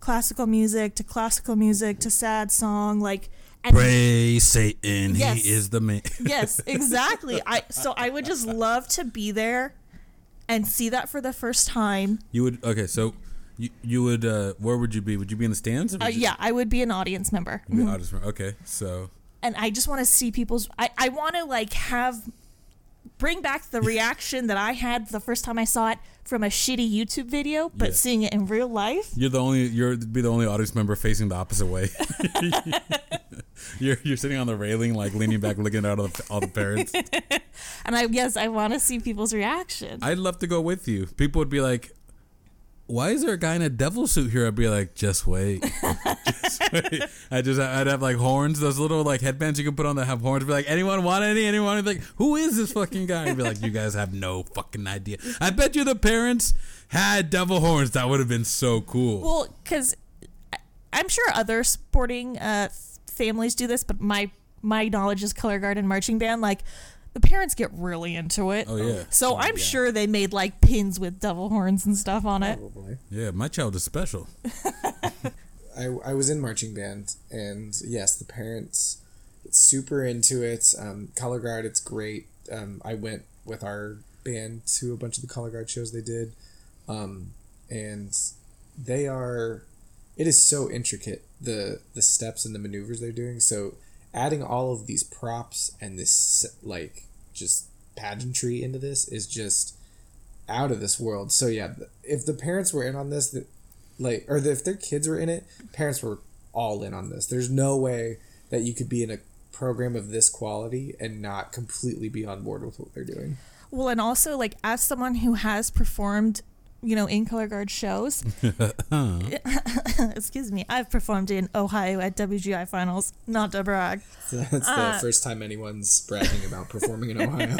classical music to classical music to sad song, like and Praise Satan. Yes. He is the man. yes, exactly. I so I would just love to be there and see that for the first time. You would okay. So you you would uh where would you be? Would you be in the stands? Or Uh, yeah, I would be an audience member. be audience member? Okay, so and I just want to see people's. I, I want to like have bring back the reaction that I had the first time I saw it from a shitty YouTube video, but Yeah. seeing it in real life. you're the only you're be the only audience member facing the opposite way. you're you're sitting on the railing, like leaning back, looking at all the all the parents. And I yes, I want to see people's reaction. I'd love to go with you. People would be like, "Why is there a guy in a devil suit here?" I'd be like, "Just wait, just wait." I just I'd have like horns, those little like headbands you can put on that have horns. Be like, "Anyone want any? Anyone?" I'd be like, "Who is this fucking guy?" I'd be like, "You guys have no fucking idea." I bet you the parents had devil horns. That would have been so cool. well, because I'm sure other sporting uh, families do this, but my my knowledge is color guard and marching band. Like the parents get really into it. oh yeah, So I'm sure they made like pins with devil horns and stuff on it. Probably. yeah. My child is special. I, I was in marching band, and yes, the parents super into it. Um, color guard, it's great. Um, I went with our band to a bunch of the color guard shows they did, um, and they are. It is so intricate the the steps and the maneuvers they're doing. So adding all of these props and this like just pageantry into this is just out of this world. So yeah, if the parents were in on this, that like or if their kids were in it, parents were all in on this. There's no way that you could be in a program of this quality and not completely be on board with what they're doing. Well, and also like as someone who has performed, you know, in color guard shows. excuse me, I've performed in Ohio at WGI finals. Not to brag, that's the uh, first time anyone's bragging about performing in Ohio.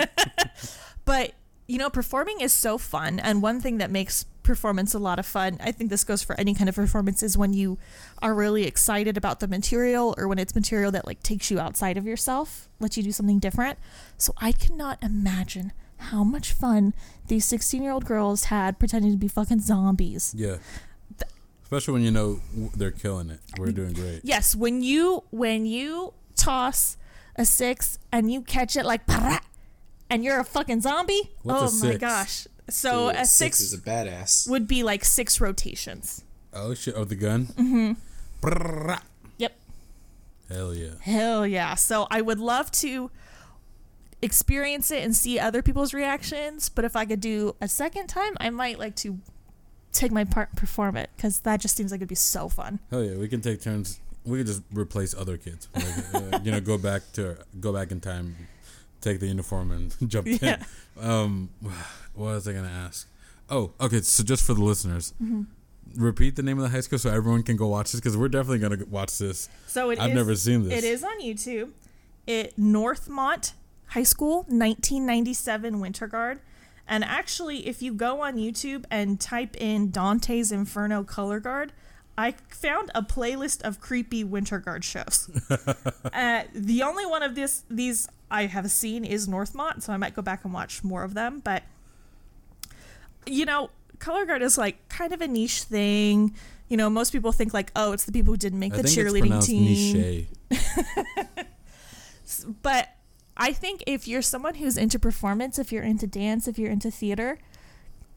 but you know, performing is so fun. And one thing that makes performance a lot of fun, I think this goes for any kind of performance, is when you are really excited about the material or when it's material that like takes you outside of yourself, lets you do something different. So I cannot imagine how much fun these 16 year old girls had pretending to be fucking zombies. Yeah, especially when you know they're killing it. We're doing great. Yes, when you when you toss a six and you catch it like "Parrot," and you're a fucking zombie. What's oh my gosh! So Dude, a six, is a badass. would be like six rotations. Oh shit! Oh, the gun. Mm-hmm. Yep. Hell yeah. Hell yeah. So I would love to experience it and see other people's reactions, but if I could do a second time, I might like to take my part and perform it because that just seems like it'd be so fun. Hell yeah, we can take turns. We could just replace other kids. Like, uh, you know, go back to go back in time, take the uniform and jump Yeah. in. Um, what was I gonna ask? Oh, okay. So just for the listeners, Mm-hmm. repeat the name of the high school so everyone can go watch this because we're definitely gonna watch this. So it I've is- never seen this. It is on YouTube. It Northmont High School, 1997 Winter Guard. And actually, if you go on YouTube and type in Dante's Inferno Color Guard, I found a playlist of creepy Winter Guard shows. uh, the only one of this these I have seen is Northmont, so I might go back and watch more of them. But you know, color guard is like kind of a niche thing. You know, most people think like, oh, it's the people who didn't make I the cheerleading team. But I think if you're someone who's into performance, if you're into dance, if you're into theater,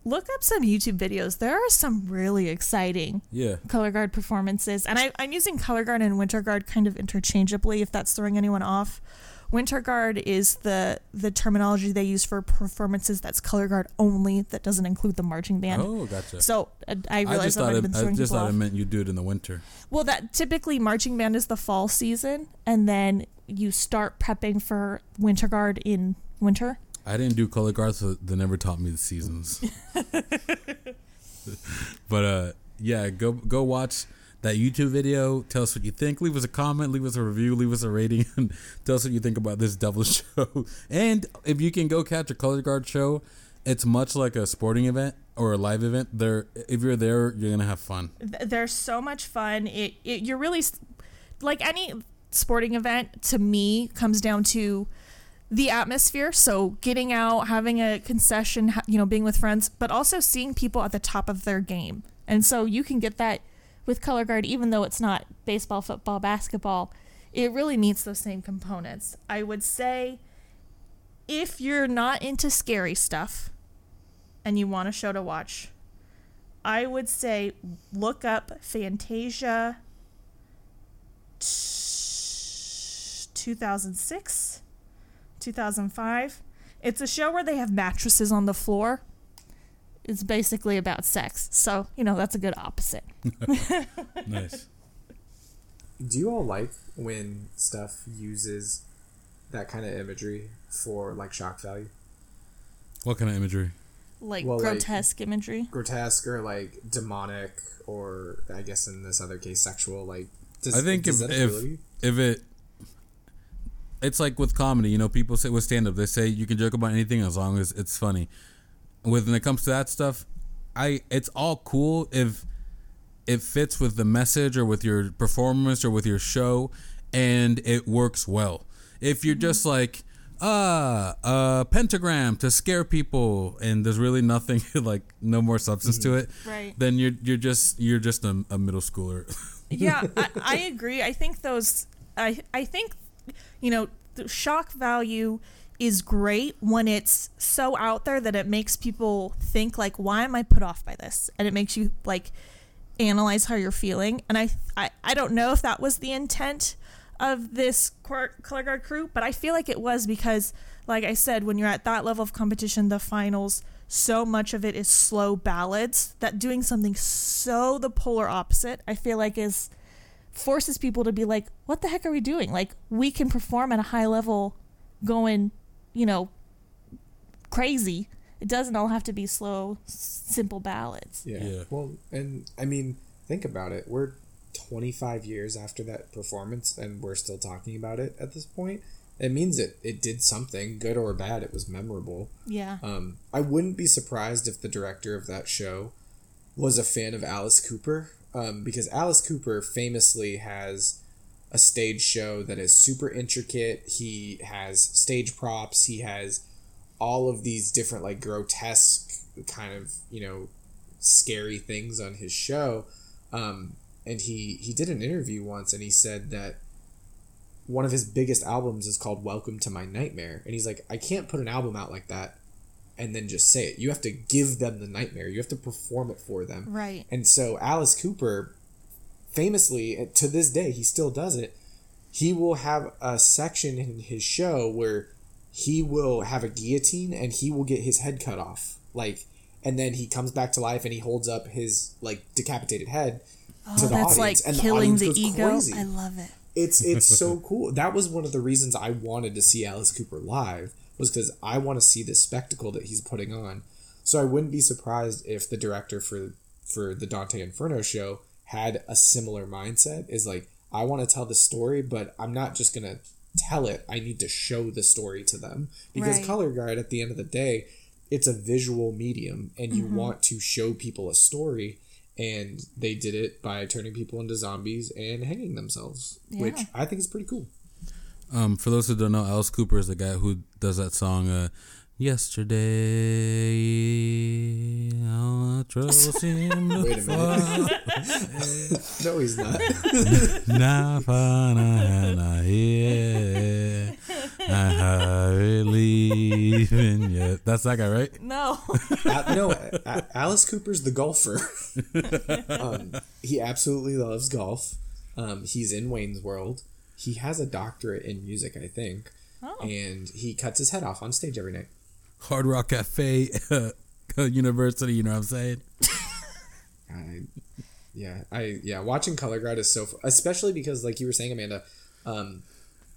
look up some YouTube videos. There are some really exciting Yeah. color guard performances. And I, I'm using color guard and winter guard kind of interchangeably if that's throwing anyone off. Winter guard is the the terminology they use for performances that's color guard only that doesn't include the marching band. Oh, gotcha. So uh, I I realized just that thought it, been I just thought it meant you do it in the winter. Well, that typically marching band is the fall season, and then you start prepping for winter guard in winter. I didn't do color guard, so they never taught me the seasons. but uh, yeah, go go watch that YouTube video. Tell us what you think. Leave us a comment. Leave us a review. Leave us a rating. And tell us what you think about this devil show. And if you can go catch a color guard show, it's much like a sporting event or a live event. There, if you're there, you're gonna have fun. There's so much fun. It, it you're really like any sporting event to me comes down to the atmosphere. So getting out, having a concession, you know, being with friends, but also seeing people at the top of their game. And so you can get that with color guard, even though it's not baseball, football, basketball, it really meets those same components. I would say if you're not into scary stuff and you want a show to watch, I would say look up Fantasia 2006, 2005. It's a show where they have mattresses on the floor. It's basically about sex. So, you know, that's a good opposite. Nice. Do you all like when stuff uses that kind of imagery for like shock value? What kind of imagery? Like Well, like- grotesque imagery. Grotesque or like demonic or I guess in this other case sexual like does, I think does if that if appeal to you? if it, it's like with comedy. You know, people say with stand up, they say you can joke about anything as long as it's funny. With when it comes to that stuff, I it's all cool if it fits with the message or with your performance or with your show, and it works well. If you're just like ah a pentagram to scare people and there's really nothing like no more substance to it Right. then you're you're just you're just a, a middle schooler yeah, I, I agree. I think those. I I think, you know, the shock value is great when it's so out there that it makes people think like, why am I put off by this? And it makes you like analyze how you're feeling. And I I, I don't know if that was the intent of this color guard crew, but I feel like it was because, like I said, when you're at that level of competition, the finals. So much of it is slow ballads that doing something so the polar opposite, I feel like is forces people to be like, what the heck are we doing? Like, we can perform at a high level going, you know, crazy. It doesn't all have to be slow, s- simple ballads. Yeah. Yeah. Well, and I mean, think about it. We're 25 years after that performance, and we're still talking about it at this point. It means it it did something, good or bad. It was memorable. Yeah. Um, I wouldn't be surprised if the director of that show was a fan of Alice Cooper, um, because Alice Cooper famously has a stage show that is super intricate. He has stage props. He has all of these different like grotesque kind of you know scary things on his show. Um, and he he did an interview once, and he said that one of his biggest albums is called Welcome to My Nightmare, and he's like, I can't put an album out like that and then just say it. You have to give them the nightmare. You have to perform it for them. Right. And so Alice Cooper, famously uh, to this day, he still does it. He will have a section in his show where he will have a guillotine and he will get his head cut off, like, and then he comes back to life and he holds up his like decapitated head to Oh, the that's audience, like and the killing audience the, goes ego. crazy I love it. it's it's so cool. That was one of the reasons I wanted to see Alice Cooper live was because I want to see the spectacle that he's putting on. So I wouldn't be surprised if the director for for the Dante Inferno show had a similar mindset. Is like I want to tell the story, but I'm not just gonna tell it. I need to show the story to them because Right. color guard at the end of the day, it's a visual medium, and you want to show people a story. And they did it by turning people into zombies and hanging themselves, which I think is pretty cool. Um, for those who don't know, Alice Cooper is the guy who does that song, uh, Yesterday, all the troubles seem to Wait a fall. No, he's not. Now find I hear I haven't leaving yet. That's that guy, right? No. A- no, A- Alice Cooper's the golfer. um, he absolutely loves golf. Um, he's in Wayne's World. He has a doctorate in music, I think, Oh. and he cuts his head off on stage every night. Hard Rock Cafe University, you know what I'm saying? I, yeah, I yeah. Watching Color Guard is so, especially because, like you were saying, Amanda, um,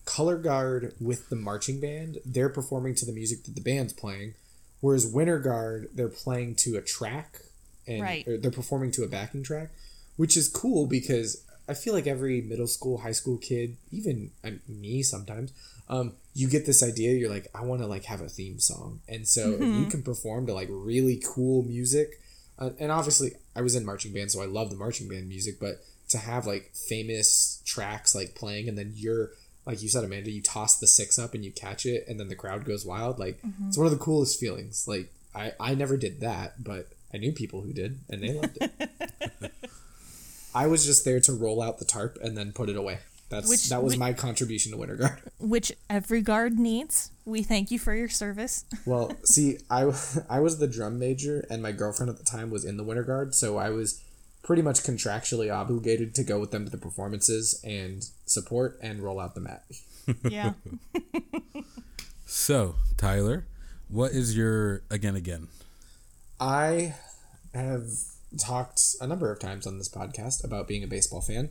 Color Guard with the marching band, they're performing to the music that the band's playing, whereas Winter Guard, they're playing to a track, and Right. or they're performing to a backing track, which is cool because I feel like every middle school, high school kid, even uh, me sometimes, um, you get this idea. You're like, I want to like have a theme song, and so if you can perform to like really cool music. Uh, and obviously, I was in marching band, so I love the marching band music. But to have like famous tracks like playing, and then you're like you said, Amanda, you toss the six up and you catch it, and then the crowd goes wild. Like it's one of the coolest feelings. Like I I never did that, but I knew people who did, and they loved it. I was just there to roll out the tarp and then put it away. That's Which- that was whi- my contribution to Winter Guard. Which every guard needs. We thank you for your service. Well, see, I I was the drum major, and my girlfriend at the time was in the Winter Guard, so I was pretty much contractually obligated to go with them to the performances and support and roll out the mat. Yeah. So, Tyler, what is your again again? I have talked a number of times on this podcast about being a baseball fan,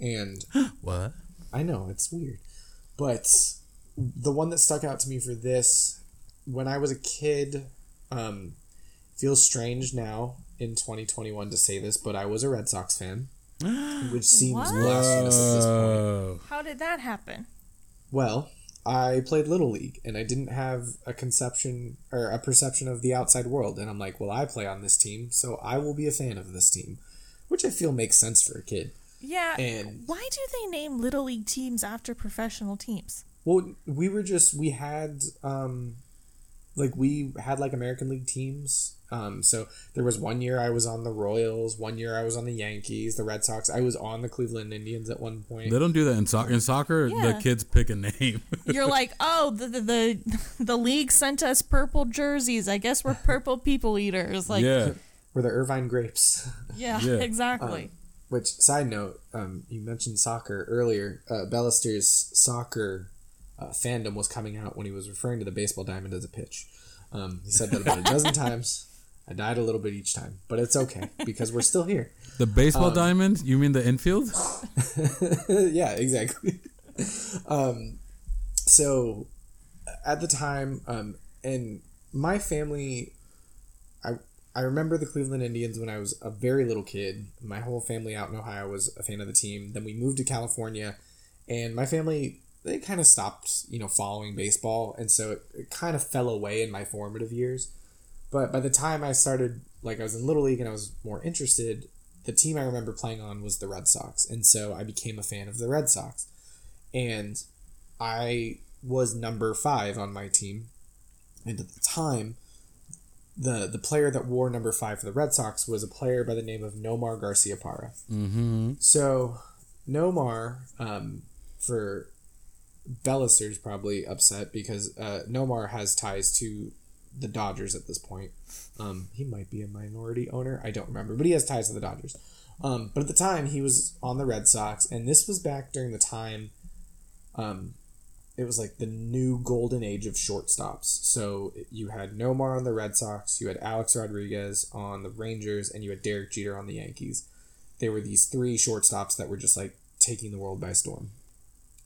and What? I know it's weird, but the one that stuck out to me for this, when I was a kid, um, feels strange now in 2021 to say this, but I was a Red Sox fan, which seems What? blasphemous at this point. How did that happen? Well, I played little league, and I didn't have a conception or a perception of the outside world, and I'm like, well, I play on this team, so I will be a fan of this team, which I feel makes sense for a kid. Yeah. And- why do they name little league teams after professional teams? Well, we were just we had um like we had like American League teams. Um so there was one year I was on the Royals, one year I was on the Yankees, the Red Sox. I was on the Cleveland Indians at one point. they don't do that in soccer. In soccer, the kids pick a name. You're like, oh, the, the the the league sent us purple jerseys. I guess we're purple people eaters. Like, yeah, yeah. We're the Irvine Grapes. Yeah. exactly. Which side note, um you mentioned soccer earlier. Uh Bellister's soccer uh, fandom was coming out when he was referring to the baseball diamond as a pitch. Um, he said that about a dozen times. I died a little bit each time, but it's okay because we're still here. The baseball diamond? You mean the infield? yeah, exactly. um, so at the time, um, and my family, I remember the Cleveland Indians when I was a very little kid. My whole family out in Ohio was a fan of the team. Then we moved to California, and my family they kind of stopped, you know, following baseball, and so it, it kind of fell away in my formative years. But by the time I started, like I was in little league and I was more interested, the team I remember playing on was the Red Sox, and so I became a fan of the Red Sox, and I was number five on my team, and at the time, the the player that wore number five for the Red Sox was a player by the name of Nomar Garciaparra. Mm-hmm. So Nomar, um, for Bellister's probably upset because uh, Nomar has ties to the Dodgers at this point. Um, he might be a minority owner. I don't remember, but he has ties to the Dodgers. Um, but at the time, he was on the Red Sox, and this was back during the time. Um, it was like the new golden age of shortstops. So you had Nomar on the Red Sox, you had Alex Rodriguez on the Rangers, and you had Derek Jeter on the Yankees. They were these three shortstops that were just like taking the world by storm.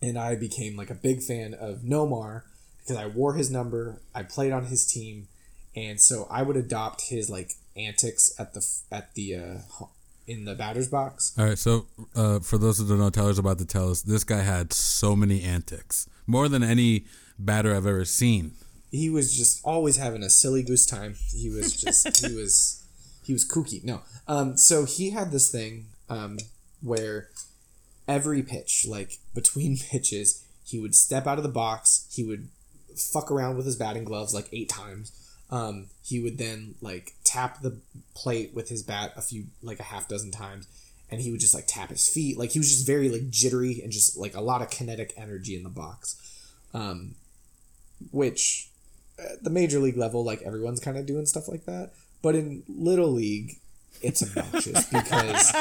And I became like a big fan of Nomar because I wore his number, I played on his team, and so I would adopt his like antics at the at the uh, in the batter's box. All right, so uh, for those who don't know, Tyler's about to tell us this guy had so many antics, more than any batter I've ever seen. he was just always having a silly goose time. He was just he was he was kooky. No, um, so he had this thing um, where every pitch, like between pitches, he would step out of the box. He would fuck around with his batting gloves like eight times. Um, he would then like tap the plate with his bat a few like a half dozen times, and he would just like tap his feet. Like he was just very like jittery and just like a lot of kinetic energy in the box. Um, which at the major league level, like everyone's kind of doing stuff like that. But in little league, it's obnoxious because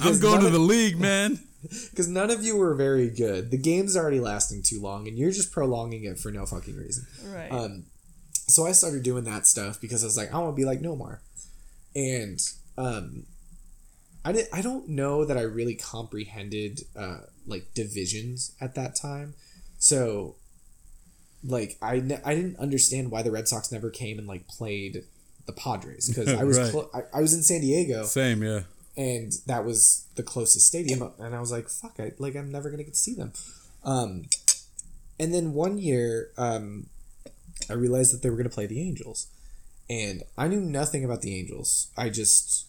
I'm going to none the of, league, man. because none of you were very good. The game's already lasting too long, and you're just prolonging it for no fucking reason. Right. Um, so I started doing that stuff because I was like, I want to be like Nomar, and um, I didn't, I don't know that I really comprehended uh, like divisions at that time. So, like, I ne- I didn't understand why the Red Sox never came and like played the Padres because I was Right. I, I was in San Diego Same, yeah. and that was the closest stadium and i was like fuck i like i'm never gonna get to see them um and then one year um i realized that they were gonna play the angels and i knew nothing about the angels i just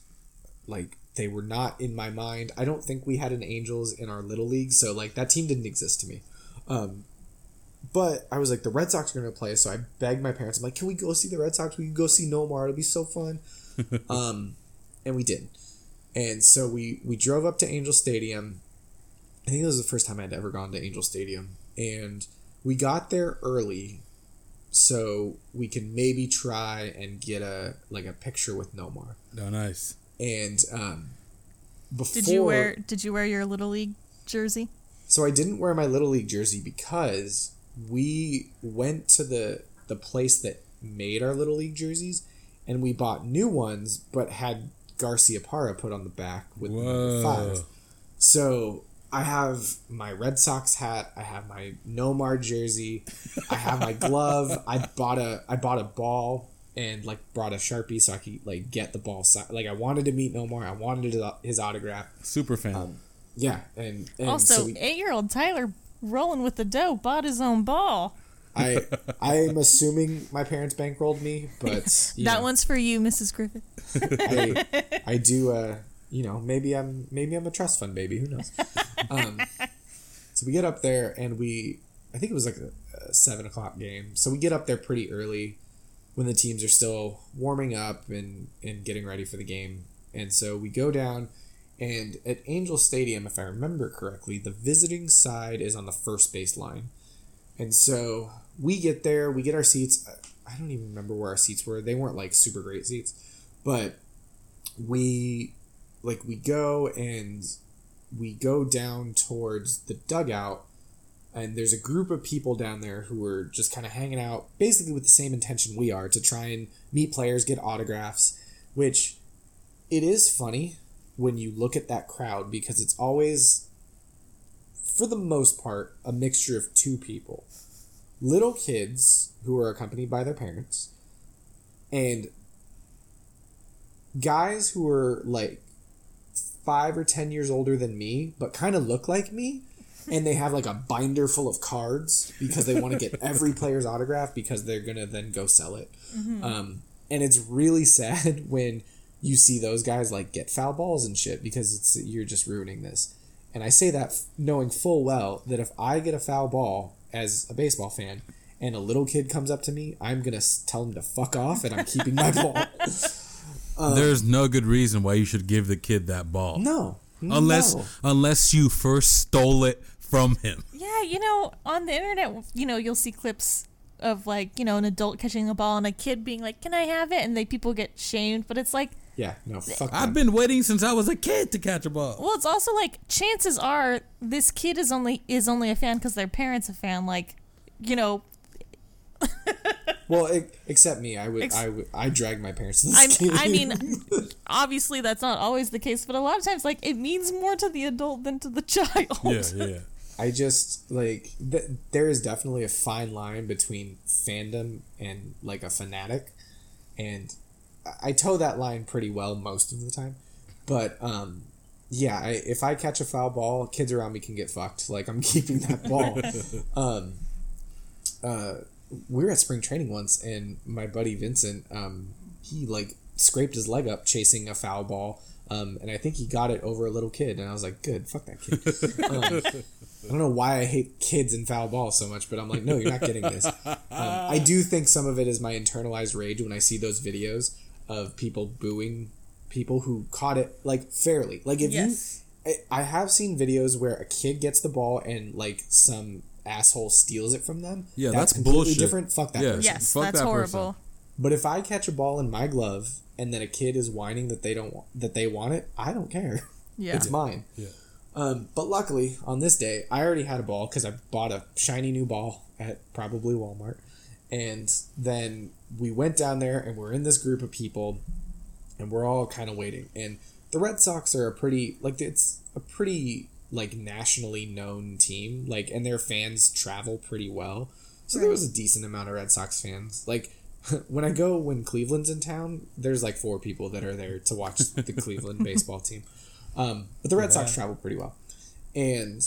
like they were not in my mind i don't think we had an angels in our little league so like that team didn't exist to me um but I was like, the Red Sox are going to play, so I begged my parents. I'm like, can we go see the Red Sox? We can go see Nomar. It'll be so fun. um, and we did. And so we we drove up to Angel Stadium. I think it was the first time I'd ever gone to Angel Stadium, and we got there early, so we can maybe try and get a like a picture with Nomar. Oh, nice. And um, before Did you wear Did you wear your little league jersey? So I didn't wear my little league jersey because we went to the the place that made our little league jerseys, and we bought new ones, but had Garciaparra put on the back with the number five. So I have my Red Sox hat. I have my Nomar jersey. I have my glove. I bought a I bought a ball and like brought a sharpie so I could like get the ball. Si- like I wanted to meet Nomar. I wanted his, his autograph. Super fan. Um, Yeah, and, and also, so we, eight year old Tyler rolling with the dough bought his own ball. I I'm assuming my parents bankrolled me, but you that know, one's for you, Mrs. Griffith. I I do uh you know maybe I'm maybe I'm a trust fund baby who knows. Um, so we get up there and we I think it was like a, a seven o'clock game, so we get up there pretty early when the teams are still warming up and and getting ready for the game, and so we go down. And at Angel Stadium, if I remember correctly, the visiting side is on the first base line. And so we get there, we get our seats. I don't even remember where our seats were. They weren't like super great seats, but we like we go and we go down towards the dugout and there's a group of people down there who are just kind of hanging out basically with the same intention we are to try and meet players, get autographs, which it is funny when you look at that crowd because it's always for the most part a mixture of two people. Little kids who are accompanied by their parents and guys who are like five or ten years older than me but kind of look like me and they have like a binder full of cards because they want to get every player's autograph because they're gonna then go sell it. Um, and it's really sad when you see those guys like get foul balls and shit because it's you're just ruining this. And i say that f- knowing full well that if i get a foul ball as a baseball fan and a little kid comes up to me i'm gonna tell him to fuck off and i'm keeping my ball. There's no good reason why you should give the kid that ball. no. Unless no. unless you first stole it from him. Yeah, you know, on the internet, you know, you'll see clips of like, you know, an adult catching a ball and a kid being like, "Can I have it?" and they people get shamed, but it's like, yeah no fuck I've them. been waiting since I was a kid to catch a ball. well, it's also like chances are this kid is only is only a fan because their parents a fan. Like, you know, well e- except me i would Ex- i would i drag my parents to this game I mean, obviously that's not always the case, but a lot of times, like, it means more to the adult than to the child. Yeah, yeah. I just like th- there is definitely a fine line between fandom and like a fanatic, and I- I toe that line pretty well most of the time. But um, yeah, I, if I catch a foul ball, kids around me can get fucked. Like I'm keeping that ball. um, uh, we were at spring training once, and my buddy Vincent, um, he like scraped his leg up chasing a foul ball. Um, and I think he got it over a little kid, and I was like, "Good, fuck that kid." Um, I don't know why I hate kids and foul balls so much, but I'm like, no, you're not getting this. Um, I do think some of it is my internalized rage when I see those videos of people booing people who caught it like fairly. Like if Yes. you, I, I have seen videos where a kid gets the ball and like some asshole steals it from them. Yeah, that's completely bullshit. different. Fuck that Yeah. person. Yes, Fuck that's that horrible. But if I catch a ball in my glove and then a kid is whining that they don't want, that they want it, I don't care. Yeah. It's mine. Yeah. Um, but luckily, on this day, I already had a ball because I bought a shiny new ball at probably Walmart. And then we went down there and we're in this group of people and we're all kind of waiting. And the Red Sox are a pretty, like, it's a pretty, like, nationally known team. Like, and their fans travel pretty well. So there was a decent amount of Red Sox fans. Like, when I go when Cleveland's in town, there's like four people that are there to watch the Cleveland baseball team. Um, but the Red Sox travel pretty well. And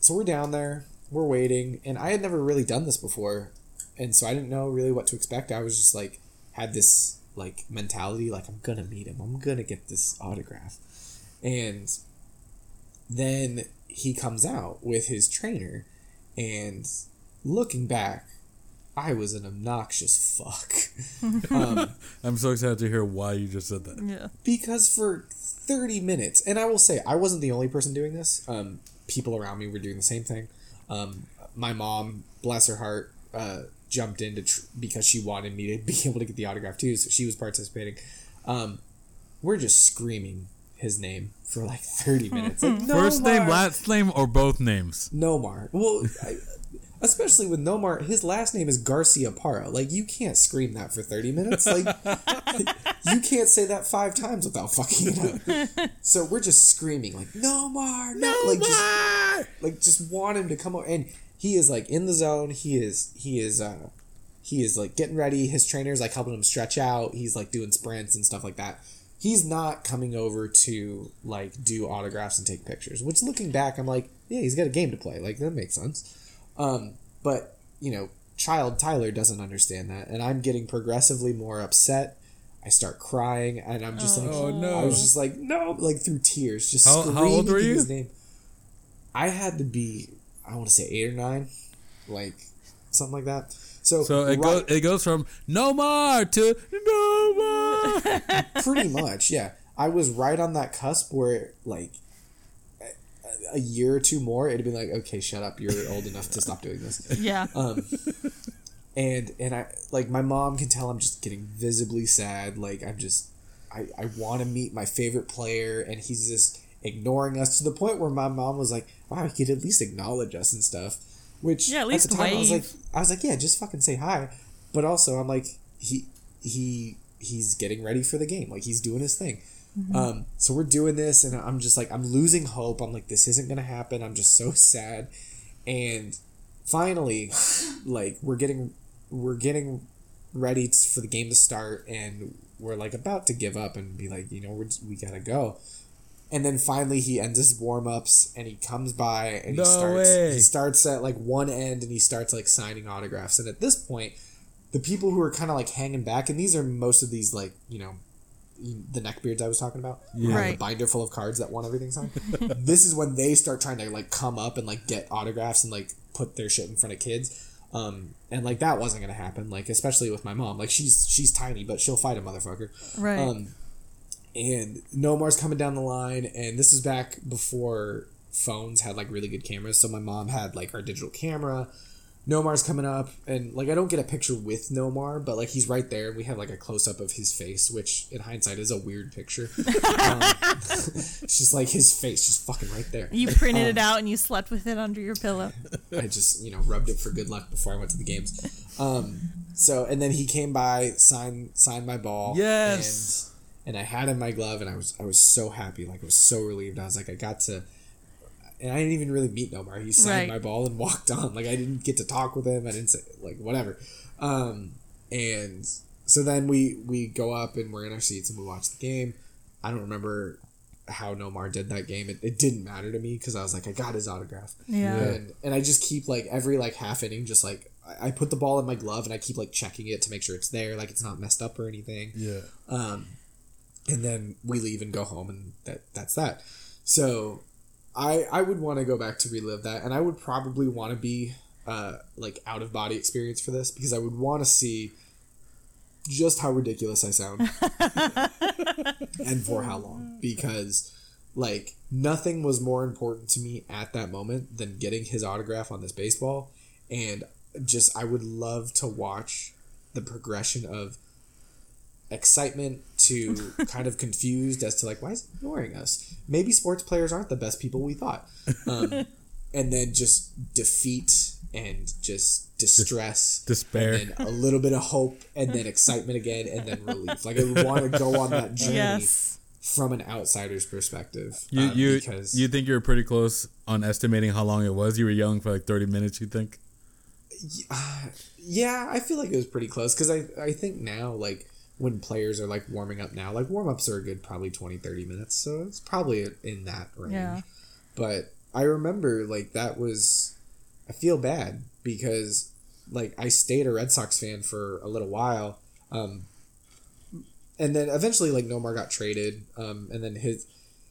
so we're down there, we're waiting, and I had never really done this before. And so I didn't know really what to expect. I was just like, had this like mentality, like, I'm gonna meet him, I'm gonna get this autograph. And then he comes out with his trainer, and looking back, I was an obnoxious fuck. um, I'm so excited to hear why you just said that. Yeah. because for 30 minutes. And I will say, I wasn't the only person doing this. Um, people around me were doing the same thing. Um, my mom, bless her heart, uh, jumped in to tr- because she wanted me to be able to get the autograph too. So she was participating. Um, we're just screaming his name for like 30 minutes. Like, First name, last name, or both names? Nomar. Well, I, especially with Nomar, his last name is Garciaparra. Like, you can't scream that for 30 minutes. Like, you can't say that five times without fucking it up. So we're just screaming, like, Nomar, no, like, just, like, just want him to come over. And he is, like, in the zone. He is, he is, uh, he is, like, getting ready. His trainer's, like, helping him stretch out. He's, like, doing sprints and stuff like that. He's not coming over to, like, do autographs and take pictures, which looking back, I'm like, yeah, he's got a game to play. Like, that makes sense. Um, but you know, child Tyler doesn't understand that, and I'm getting progressively more upset. I start crying, and I'm just like, Oh, no. I was just like, no, like through tears, just How- how screaming old were you? his name. I had to be, I want to say eight or nine, like something like that. So, So it right- goes it goes from no more to no more. pretty much, yeah. I was right on that cusp where, like, a, a year or two more, it'd be like, okay, shut up, you're old enough to stop doing this. Yeah. um and and i like my mom can tell i'm just getting visibly sad like i'm just i i want to meet my favorite player and he's just ignoring us to the point where my mom was like wow he could at least acknowledge us and stuff which Yeah, at least the time i was like i was like yeah just fucking say hi but also i'm like he he he's getting ready for the game like he's doing his thing. Um so we're doing this and i'm just like i'm losing hope i'm like this isn't gonna happen i'm just so sad. And finally like we're getting we're getting ready for the game to start and we're like about to give up and be like you know we're just, we gotta go and then finally he ends his warm-ups and he comes by and No he starts way. he starts at like one end and he starts like signing autographs and at this point the people who are kind of like hanging back and these are most of these like you know the neckbeards I was talking about, who have Right. the binder full of cards that want everything signed. this is when they start trying to like come up and like get autographs and like put their shit in front of kids. Um, and like that wasn't gonna happen. Like especially with my mom, like she's she's tiny, but she'll fight a motherfucker. Right. Um, and Nomar's coming down the line, and this is back before phones had like really good cameras. So my mom had like our digital camera. Nomar's coming up, and like I don't get a picture with Nomar, but like he's right there, and we have like a close up of his face, which in hindsight is a weird picture. um, it's just like his face, just fucking right there. you printed it out and you slept with it under your pillow. I just you know rubbed it for good luck before I went to the games. Um, so and then he came by, signed signed my ball. Yes. And, and I had in my glove, and I was I was so happy, like I was so relieved. I was like, I got to. And I didn't even really meet Nomar. He signed Right. my ball and walked on. Like I didn't get to talk with him. I didn't say like whatever. Um, and so then we we go up and we're in our seats and we watch the game. I don't remember how Nomar did that game. It, it didn't matter to me because I was like, I got his autograph. Yeah. And and I just keep like every like half inning, just like I, I put the ball in my glove and I keep like checking it to make sure it's there, like it's not messed up or anything. Yeah. Um, and then we leave and go home, and that that's that. So, I I would want to go back to relive that, and I would probably want to be uh like out of body experience for this because I would want to see just how ridiculous I sound and for how long because like nothing was more important to me at that moment than getting his autograph on this baseball and just I would love to watch the progression of excitement to kind of confused as to like why is he ignoring us maybe sports players aren't the best people we thought um, and then just defeat and just distress Despair. and then a little bit of hope and then excitement again and then relief like i would want to go on that journey Yes. from an outsider's perspective You uh, you because you think you were pretty close on estimating how long it was? You were yelling for like thirty minutes. You think? yeah i feel like it was pretty close because I, I think now like when players are like warming up now like warm-ups are a good probably 20 30 minutes so it's probably in that range Yeah. but i remember like that was i feel bad because like i stayed a red sox fan for a little while um and then eventually like nomar got traded um and then his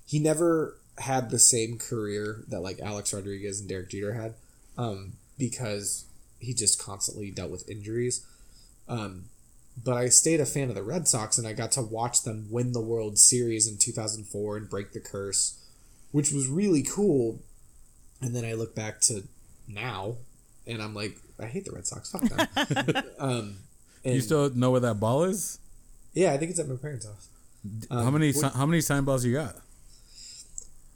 he never had the same career that like alex rodriguez and derek jeter had um because he just constantly dealt with injuries um but I stayed a fan of the Red Sox, and I got to watch them win the World Series in 2004 and break the curse, which was really cool. And then I look back to now, and I'm like, I hate the Red Sox. Fuck them. um, and You still know where that ball is? yeah, I think it's at my parents' house. how many what- how many sign balls you got?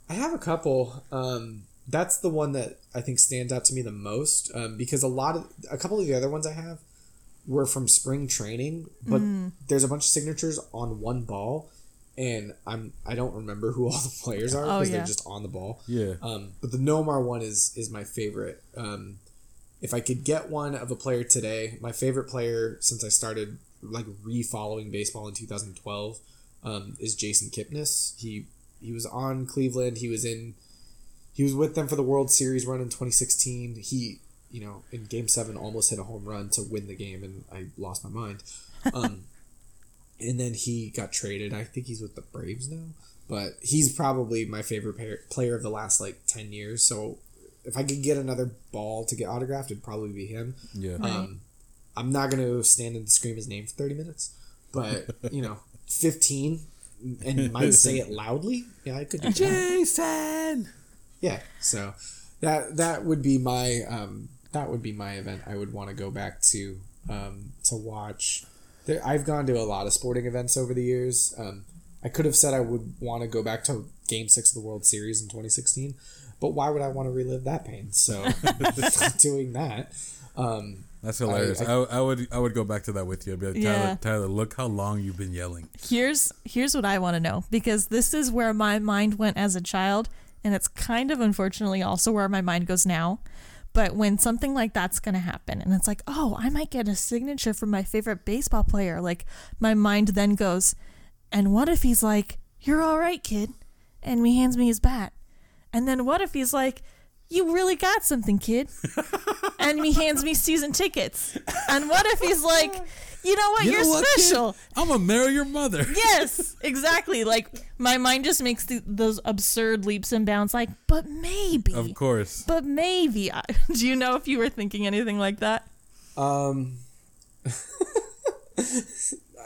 I have a couple. Um, that's the one that I think stands out to me the most um, because a lot of a couple of the other ones I have were from spring training, but there's a bunch of signatures on one ball, and I'm I don't remember who all the players are Oh, because yeah. they're just on the ball. Yeah. Um, but the Nomar one is is my favorite. Um, if I could get one of a player today, my favorite player since I started like re-following baseball in 2012 um, is Jason Kipnis. He he was on Cleveland. He was in he was with them for the World Series run in 2016. He you know in Game Seven almost hit a home run to win the game, and I lost my mind. Um, and then he got traded. I think he's with the Braves now, but he's probably my favorite player, player of the last like 10 years. So if I could get another ball to get autographed, it'd probably be him. Yeah. Um, I'm not going to stand and scream his name for 30 minutes, but you know, 15 and might say it loudly. Yeah, I could do that. Jason. Yeah, so that that would be my um, that would be my event. I would want to go back to um, to watch. There, I've gone to a lot of sporting events over the years. Um, I could have said I would want to go back to Game Six of the World Series in 2016, but why would I want to relive that pain? So doing that. Um, That's hilarious. I, I- I, would I would go back to that with you. I'd be like, Tyler, Yeah. Tyler, look how long you've been yelling. Here's here's what I want to know because this is where my mind went as a child and it's kind of unfortunately also where my mind goes now. But when something like that's going to happen and it's like, "Oh, I might get a signature from my favorite baseball player." Like my mind then goes, "And what if he's like, "You're all right, kid." And he hands me his bat. And then what if he's like, "You really got something, kid." and he hands me season tickets. And what if he's like, "You know what? You You're know what, kid? special." I'm gonna marry your mother. yes, exactly. Like my mind just makes th those absurd leaps and bounds. Like, but maybe, Of course. but maybe. I- Do you know if you were thinking anything like that? Um,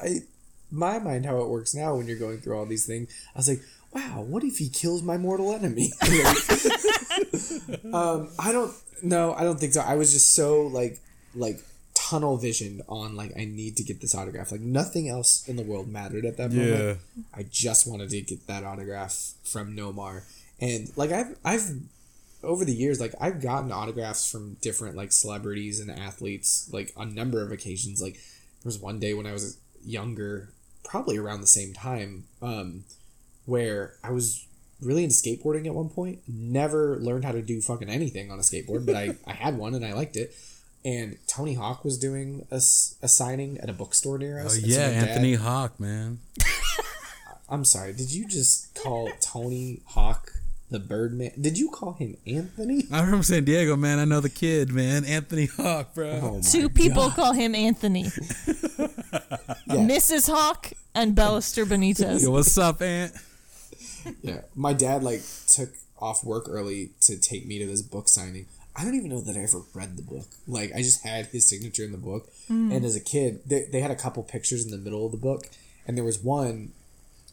I, my mind, how it works now when you're going through all these things, I was like, wow, what if he kills my mortal enemy? um, I don't, no, I don't think so. I was just so like, like tunnel visioned on like, I need to get this autograph. Like nothing else in the world mattered at that Yeah. moment. I just wanted to get that autograph from Nomar. And like, I've, I've, over the years, like I've gotten autographs from different like celebrities and athletes, like on a number of occasions. Like there was one day when I was younger, probably around the same time, um, where I was really into skateboarding at one point. Never learned how to do fucking anything on a skateboard, but I, I had one and I liked it. And Tony Hawk was doing a signing at a bookstore near Oh us. and so yeah, my dad- Anthony Hawk, man. I'm sorry. Did you just call Tony Hawk the Birdman? Did you call him Anthony? I'm from San Diego, man. I know the kid, man. Anthony Hawk, bro. Oh my Two people God. call him Anthony. Mrs. Hawk and Bellister Benitez. Yo, what's up, Aunt? Yeah, my dad like took off work early to take me to this book signing. I don't even know that I ever read the book. Like I just had his signature in the book. And as a kid, they, they had a couple pictures in the middle of the book, and there was one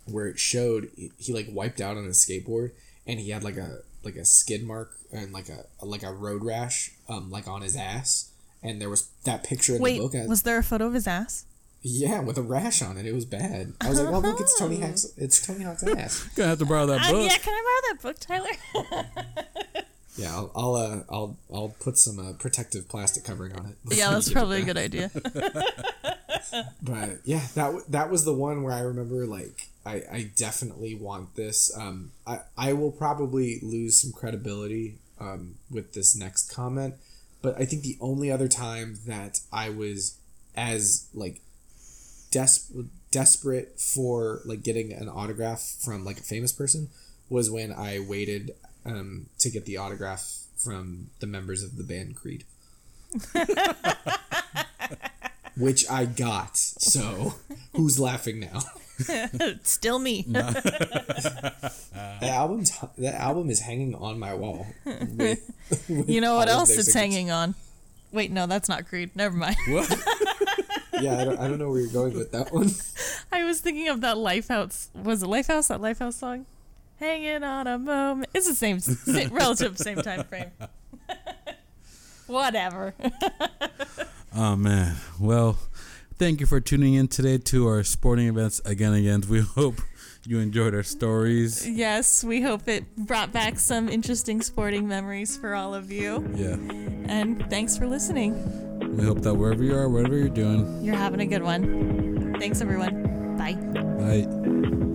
where it showed he, he like wiped out on his skateboard, and he had like a like a skid mark and like a like a road rash, um, like on his ass. And there was that picture in Wait, the book. and I- was there a photo of his ass? yeah, with a rash on it. It was bad. I was like, "Well, look, it's Tony Hawk's. It's Tony Hawk's ass." Gonna have to borrow that Uh, book. yeah, can I borrow that book, Tyler? Yeah, I'll I'll uh, I'll, I'll put some uh, protective plastic covering on it. yeah, that's probably a good idea. But yeah, that w- that was the one where I remember like I, I definitely want this. Um, I I will probably lose some credibility um, with this next comment, but I think the only other time that I was as like des- desperate for like getting an autograph from like a famous person was when I waited um, to get the autograph from the members of the band Creed. Which I got. So, who's laughing now? Still me. The album, that album is hanging on my wall. with- with You know what else it's signatures. hanging on? Wait, no, that's not Creed. Never mind. What? yeah, I don't, I don't know where you're going with that one. I was thinking of that Lifehouse. Was it Lifehouse? That Lifehouse song? Hanging on a moment. It's the same, same relative same time frame. Whatever. Oh man. Well, thank you for tuning in today to our sporting events again. Again, we hope you enjoyed our stories. yes, we hope it brought back some interesting sporting memories for all of you. Yeah. And thanks for listening. We hope that wherever you are, whatever you're doing, You're having a good one. Thanks, everyone. Bye. bye.